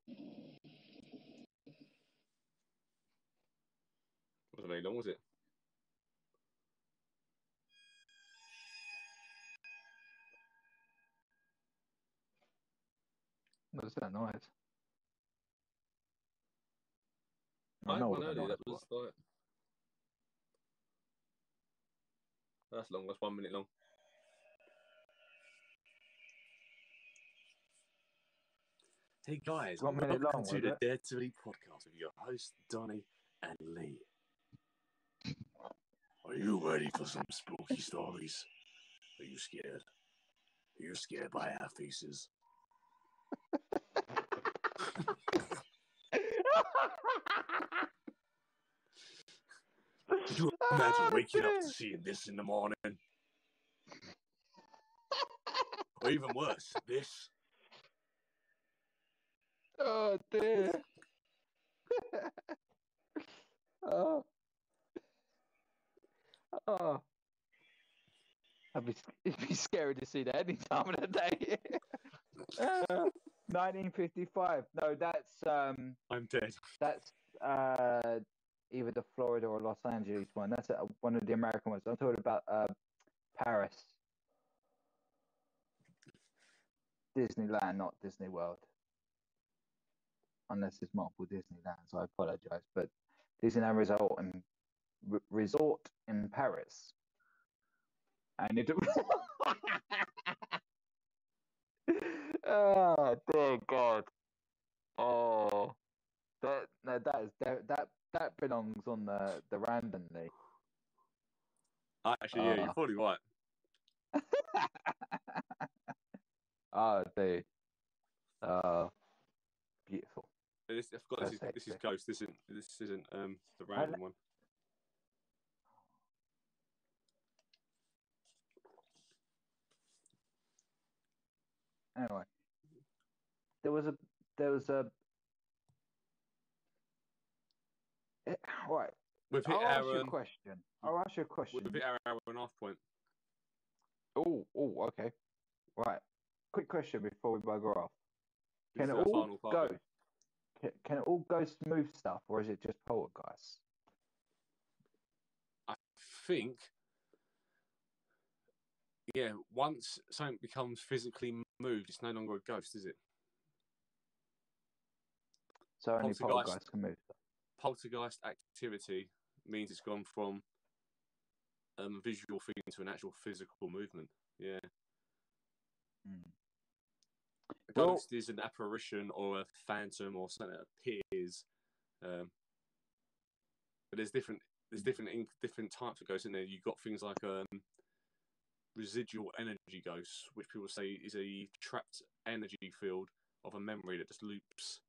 Wasn't very long, was it?
What's that noise?
I
I
know
know what
earlier that was like. That's long. That's one minute long. Hey guys,
One minute
welcome
long,
to the
it?
Dare to Believe podcast with your host Donny and Lee. Are you ready for some spooky stories? Are you scared? Are you scared by our faces? Could you imagine waking up to seeing this in the morning? Or even worse, this.
Oh dear. oh. Oh. I'd be, it'd be scary to see that any time of the day. Uh, 1955. No, that's um,
I'm dead.
that's uh, either the Florida or Los Angeles one. That's uh, one of the American ones. I'm talking about uh, Paris, Disneyland, not Disney World. Unless it's multiple Disneylands, I apologize. But Disneyland Resort in R- Resort in Paris, and it. oh dear God! Oh, that no, that is that that that belongs on the the randomly.
Actually, yeah, you're
Ah.
probably right.
oh, dude. Oh, beautiful.
This, I forgot this is, this is. Ghost. This isn't this isn't um the random one.
Anyway, there was a there was a. Eh, right,
We've hit
I'll ask you a question. I'll ask you a question.
we've hit our hour and a half point.
Oh, oh, okay. Right. Quick question before we bugger off. Can it all go? Can, can it all go smooth stuff, or is it just poltergeist?
I think, yeah, once something becomes physically moved, it's no longer a ghost, is it?
So only
Poltergeist.
poltergeist can move.
Poltergeist activity means it's gone from um, a visual thing to an actual physical movement. Yeah.
Mm.
A
Well-
ghost is an apparition or a phantom or something that appears. Um, but there's different there's different in, different types of ghosts in there. You've got things like um, residual energy ghosts, which people say is a trapped energy field of a memory that just loops.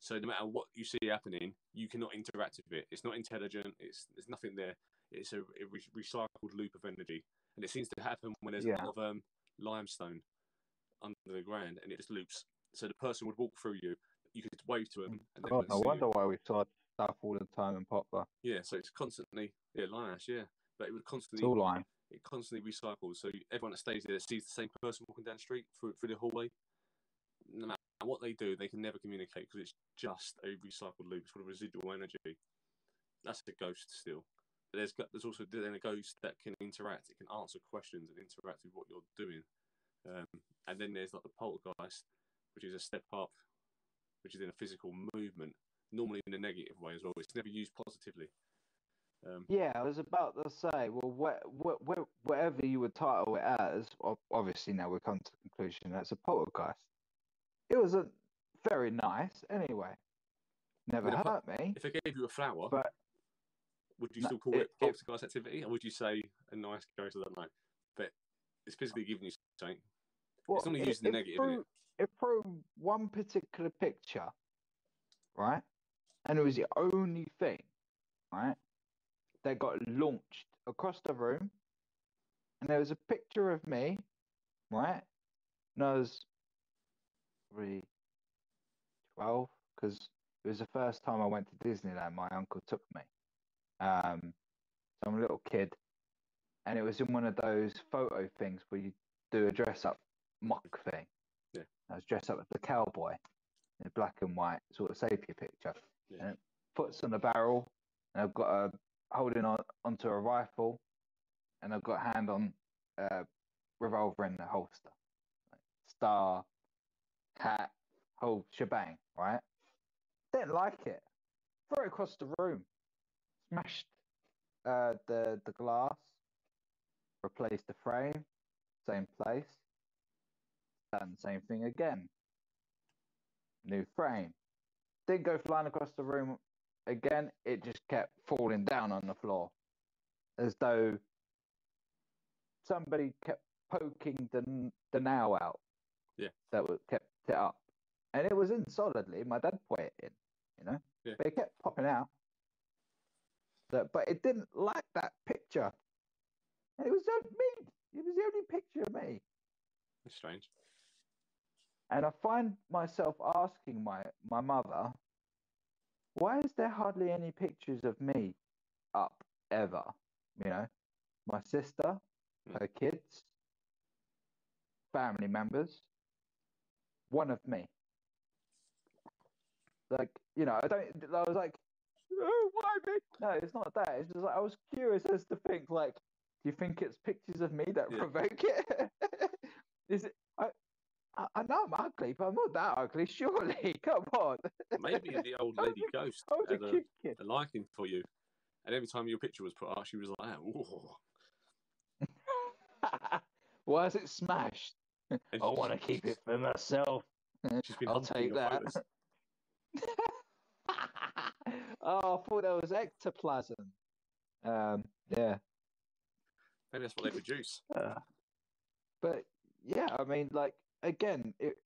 So no matter what you see happening, you cannot interact with it. It's not intelligent. It's there's nothing there. It's a, a re- recycled loop of energy, and it seems to happen when there's
Yeah.
a lot of um, limestone under the ground, and it just loops. So the person would walk through you. you could wave to them.
God, no
see you.
wonder why we saw stuff all the time in Poplar.
Yeah, so it's constantly yeah, Lionash, yeah, but it would constantly It's
all line.
It constantly recycles. So everyone that stays there sees the same person walking down the street through, through the hallway. No matter what they do, they can never communicate because it's just a recycled loop. It's of residual energy. That's a ghost still. But there's there's also then a ghost that can interact. It can answer questions and interact with what you're doing. Um, and then there's like the poltergeist, which is a step up, which is in a physical movement, normally in a negative way as well. It's never used positively. Um,
Yeah, I was about to say, well, wh- wh- wh- whatever you would title it as, obviously now we've come to the conclusion that's a poltergeist. It was a very nice anyway. Never
Well, if I-
hurt me,
if I gave you a flower,
but
would you
No,
still call
it-
it,
it-
poltergeist activity, or would you say a nice ghost? I don't know, but it's physically giving you something.
well,
only
if-
used in the negative,
through, if through one particular picture, right, and it was the only thing, right, that got launched across the room, and there was a picture of me, right, and I was probably 12, because it was the first time I went to Disneyland, my uncle took me. Um, so I'm a little kid, and it was in one of those photo things where you do a dress up mock thing.
Yeah.
I was dressed up as the cowboy in a black and white sort of sepia picture.
Yeah.
And it puts on the barrel, and I've got a holding on onto a rifle, and I've got hand on a revolver in the holster. Like, star, hat, whole shebang, right? Didn't like it. Threw it across the room. Smashed uh, the the glass. Replaced the frame. Same place. Done same thing again. New frame. Didn't go flying across the room again. It just kept falling down on the floor, as though somebody kept poking the the nail out.
Yeah.
That was kept it up, and it was in solidly. My dad put it in, you know,
Yeah.
but it kept popping out. That, but it didn't like that picture. And it was just me. It was the only picture of me.
It's strange.
And I find myself asking my, my mother, why is there hardly any pictures of me up ever? You know, my sister,
Mm.
her kids, family members, one of me. Like, you know, I don't, I was like, oh, why me? No, it's not that. It's just like, I was curious as to think, like, do you think it's pictures of me that
Yeah.
provoke it? is it, I, I, I know I'm ugly, but I'm not that ugly, surely. Come on.
Maybe the old lady ghost had
a
a,
cute kid.
a liking for you, and every time your picture was put up, she was like, "Oh,"
Why is it smashed?
and
I want to keep it for myself.
She's been
I'll take that. oh, I thought that was ectoplasm. Um, yeah.
Maybe that's what they produce.
Uh, but yeah, I mean, like again, it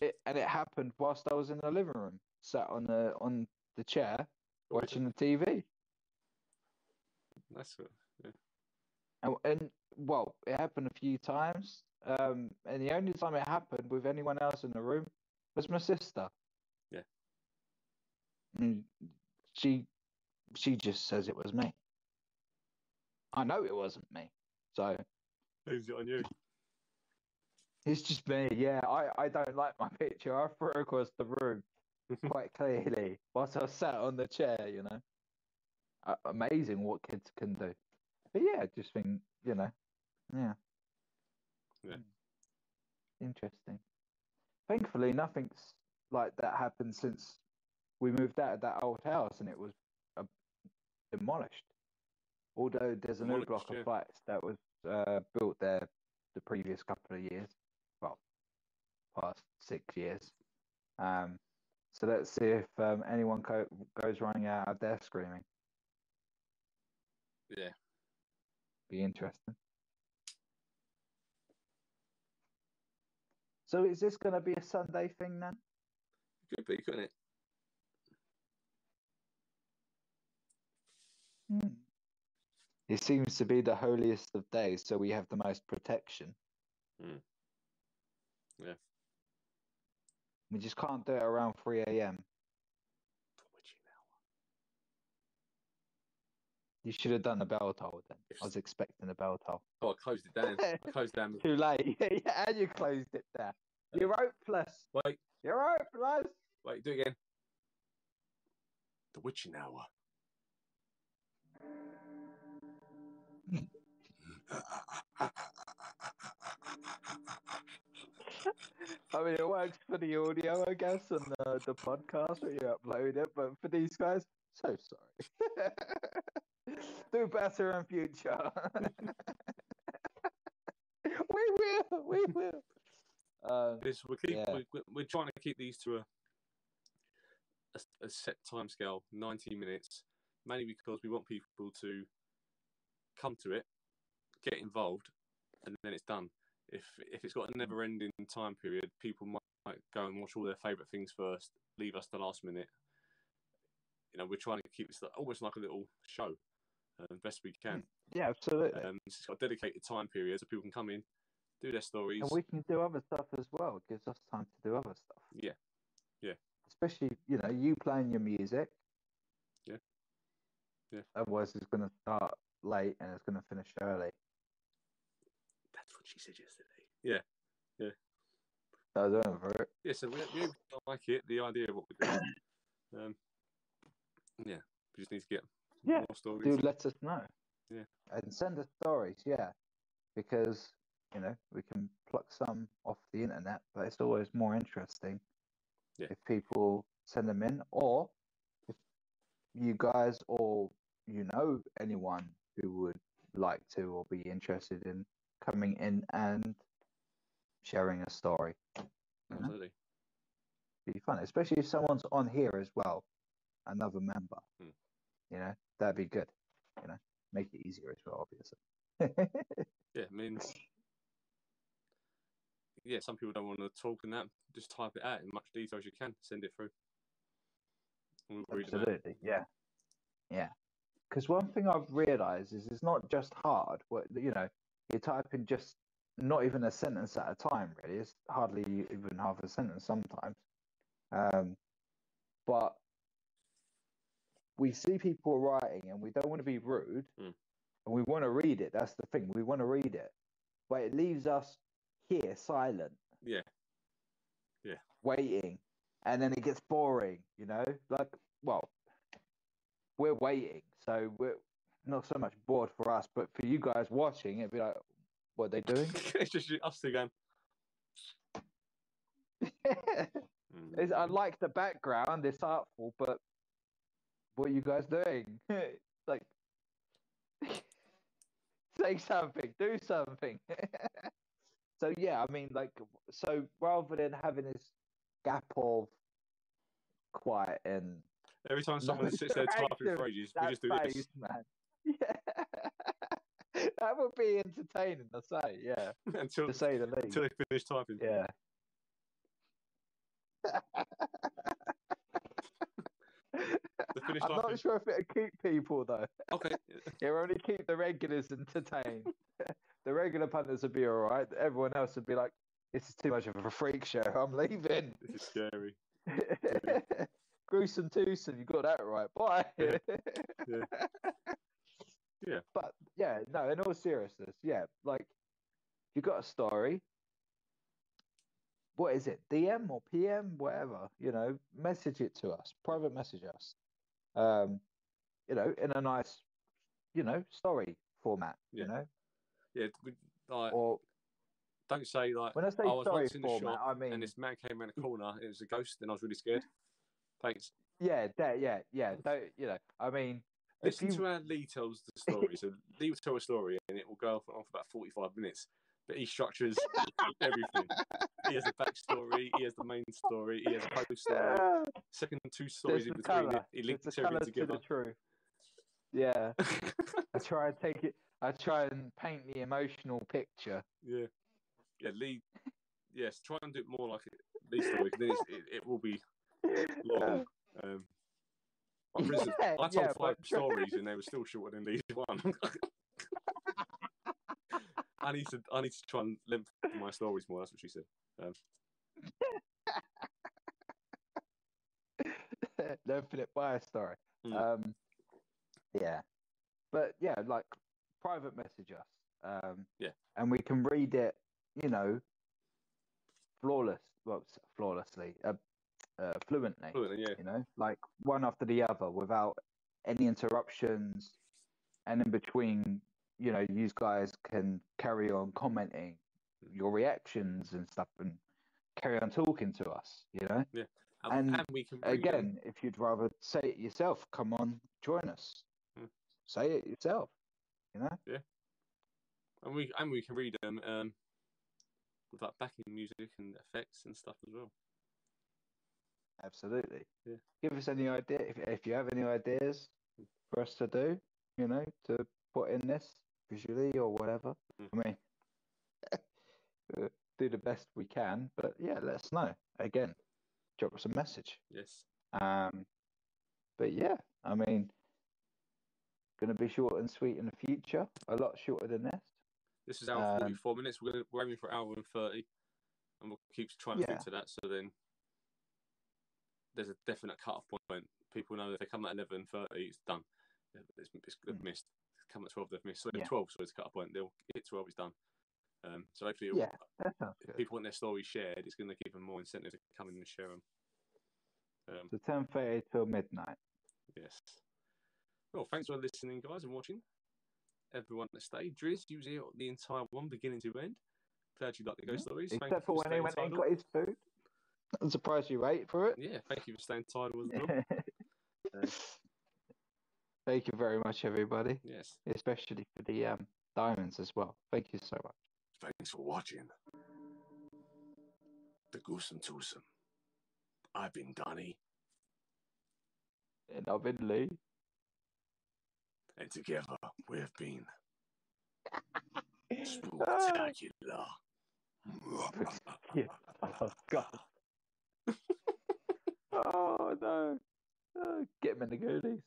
it and it happened whilst I was in the living room, sat on the on the chair watching the TV,
That's what,
and, and well, it happened a few times. Um, and the only time it happened with anyone else in the room was my sister.
Yeah.
And she she just says it was me. I know it wasn't me, so
who's it on you?
It's just me, yeah. I, I don't like my picture. I threw across the room quite clearly whilst I was sat on the chair, you know. Uh, amazing what kids can do. But yeah, I just think, you know, yeah.
Yeah.
Interesting. Thankfully, nothing's like that happened since we moved out of that old house and it was uh, demolished. Although there's a new block
yeah.
of flats that was uh, built there the previous couple of years, past six years. Um, so let's see if um, anyone co- goes running out of there screaming.
Yeah,
Be interesting. So is this going to be a Sunday thing then?
could be, couldn't it?
Hmm. It seems to be the holiest of days, so we have the most protection.
Hmm. Yeah.
We just can't do it around 3 a.m.
The witching hour.
You should have done the bell toll then. I was expecting the bell toll.
Oh, I closed it down. I closed down.
Too late. yeah, and you closed it down. You're hopeless.
Wait,
You're hopeless.
wait, do it again. The witching hour.
I mean, it works for the audio, I guess, and the, the podcast when you upload it, but for these guys, so sorry. Do better in future. we will. We will. Um,
This we keep
Yeah.
we, we- we're trying to keep these to a a set time scale, ninety minutes, mainly because we want people to come to it, get involved, and then it's done. If if it's got a never ending time period, people might, might go and watch all their favourite things first, leave us the last minute. You know, we're trying to keep this almost like a little show, uh, best we can.
yeah, absolutely.
Um, it's got a dedicated time period so people can come in, do their stories.
and we can do other stuff as well. It gives us time to do other stuff.
Yeah. Yeah.
Especially, you know, you playing your music.
Yeah. Yeah.
Otherwise, it's going to start late and it's going to finish early.
That's what she said yesterday. Yeah.
I don't know for it.
Yeah, so we, we like it, the idea of what we're doing. Um, yeah, we just need to get
Yeah,
more stories.
Do let us know.
Yeah.
And send us stories, yeah. Because, you know, we can pluck some off the internet, but it's always more interesting
Yeah.
if people send them in or if you guys or you know anyone who would like to or be interested in coming in and sharing a story. you know?
Absolutely.
be fun, especially if someone's on here as well, another member.
Hmm.
You know, that'd be good. You know, make it easier as well, obviously.
Yeah, I mean, yeah, some people don't want to talk in that. Just type it out in much detail as you can. Send it through. We'll read them out.
Absolutely, yeah, yeah. Because one thing I've realised is it's not just hard. What you know, you're typing just not even a sentence at a time. Really, it's hardly even half a sentence sometimes. Um, but we see people writing, and we don't want to be rude,
Hmm.
and we want to read it. That's the thing. We want to read it, but it leaves us here silent
Yeah.
Yeah, waiting and then it gets boring you know like well we're waiting so we're not so much bored for us but for you guys watching it'd be like what are they doing?
It's just us two going.
It's- i like the background it's artful but what are you guys doing? Like say something do something. So yeah i mean like so rather than having this gap of quiet and
Every time someone sits there typing phrases, we just do this.
man. Yeah, that would be entertaining to say. Yeah,
until
to say the least.
until they finish typing.
Yeah. I'm
typing.
not sure if it'll keep people though.
Okay.
It'll only keep the regulars entertained. the regular punters would be all right. Everyone else would be like, "This is too much of a freak show. I'm leaving."
This is scary.
Gruesome twosome, you got that right. Bye.
Yeah. Yeah. Yeah.
But yeah, no, in all seriousness, yeah, like you got a story. What is it? DM or PM, whatever, you know, message it to us, private message us. Um, you know, in a nice, you know, story format,
Yeah.
you know.
Yeah. Like,
Or
don't say like
when I say
I was
story
once in the
format,
shop
I mean
and this man came around a corner. It was a ghost, and I was really scared. Thanks.
yeah, that, yeah, yeah, don't, you know, I mean
Listen
you
to how Lee tells the story. so Lee will tell a story, and it will go on for, about forty-five minutes. But he structures everything. He has a backstory. He has the main story. He has a post story. Second two stories
there's
in between. It, he links everything
to the
together.
truth. Yeah. I try and take it. I try and paint the emotional picture.
yeah, yeah. Lee. Yes, try and do it more like Lee story. 'cause Then it's, it, it will be long. Um, for
Yeah,
I told
yeah,
five
but-
stories and they were still shorter than these one. I need to I need to try and lengthen my stories more. That's what she said. Um,
no infinite bias story.
Mm.
Um, yeah, but yeah, like private message us. Um,
Yeah.
and we can read it. You know, flawless, well, flawlessly, uh, uh, fluently.
Fluently, yeah.
You know, like one after the other without any interruptions, and in between, you know, you guys can carry on commenting your reactions and stuff, and carry on talking to us. You know.
And,
And
and we can.
Again, if you'd rather say it yourself, come on, join us.
Hmm.
Say it yourself. You know? Yeah.
and we and we can read them um, with like backing music and effects and stuff as well.
Absolutely.
Yeah.
Give us any idea if if you have any ideas for us to do, you know, to put in this visually or whatever.
Mm.
I mean, uh, do the best we can, but yeah, let us know. Again, drop us a message.
Yes.
Um, but yeah, I mean, going to be short and sweet in the future. A lot shorter than this.
This is hour
Um,
44 minutes. We're, we're aiming for hour and 30. And we'll keep trying to
Yeah.
stick to that. So then there's a definite cut off point. People know if they come at 11.30, it's done. It's, it's,
Mm.
missed. Come at 12, they've missed. So
Yeah.
12, so it's cut off point. They'll hit 12, it's done. Um, so hopefully,
Yeah,
if people want their stories shared, it's going to give them more incentive to come in and share them. Um,
So ten thirty till midnight.
Yes. Well, thanks for listening, guys, and watching. Everyone that stayed. Driz, you was here the entire one, beginning to end. Glad you liked the ghost stories. Thank you
Except for when he went and got his food. I'm surprised you wait for it.
Yeah, thank you for staying tied with well. Uh,
Thank you very much, everybody,
yes.
especially for the um, diamonds as well. Thank you so much.
Thanks for watching. The Gruesome Twosome. I've been Donnie,
And I've been Lee.
and together we have been spectacular.
Yeah. Oh, God. Oh, no. Oh, get him in the goodies.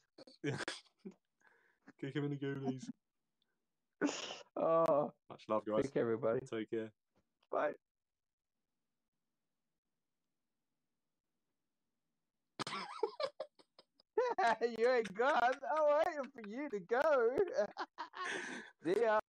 Kick him in the goolies.
Oh,
Much love, guys.
take care, everybody.
Take care.
Bye. you ain't gone. I'm waiting for you to go. See ya.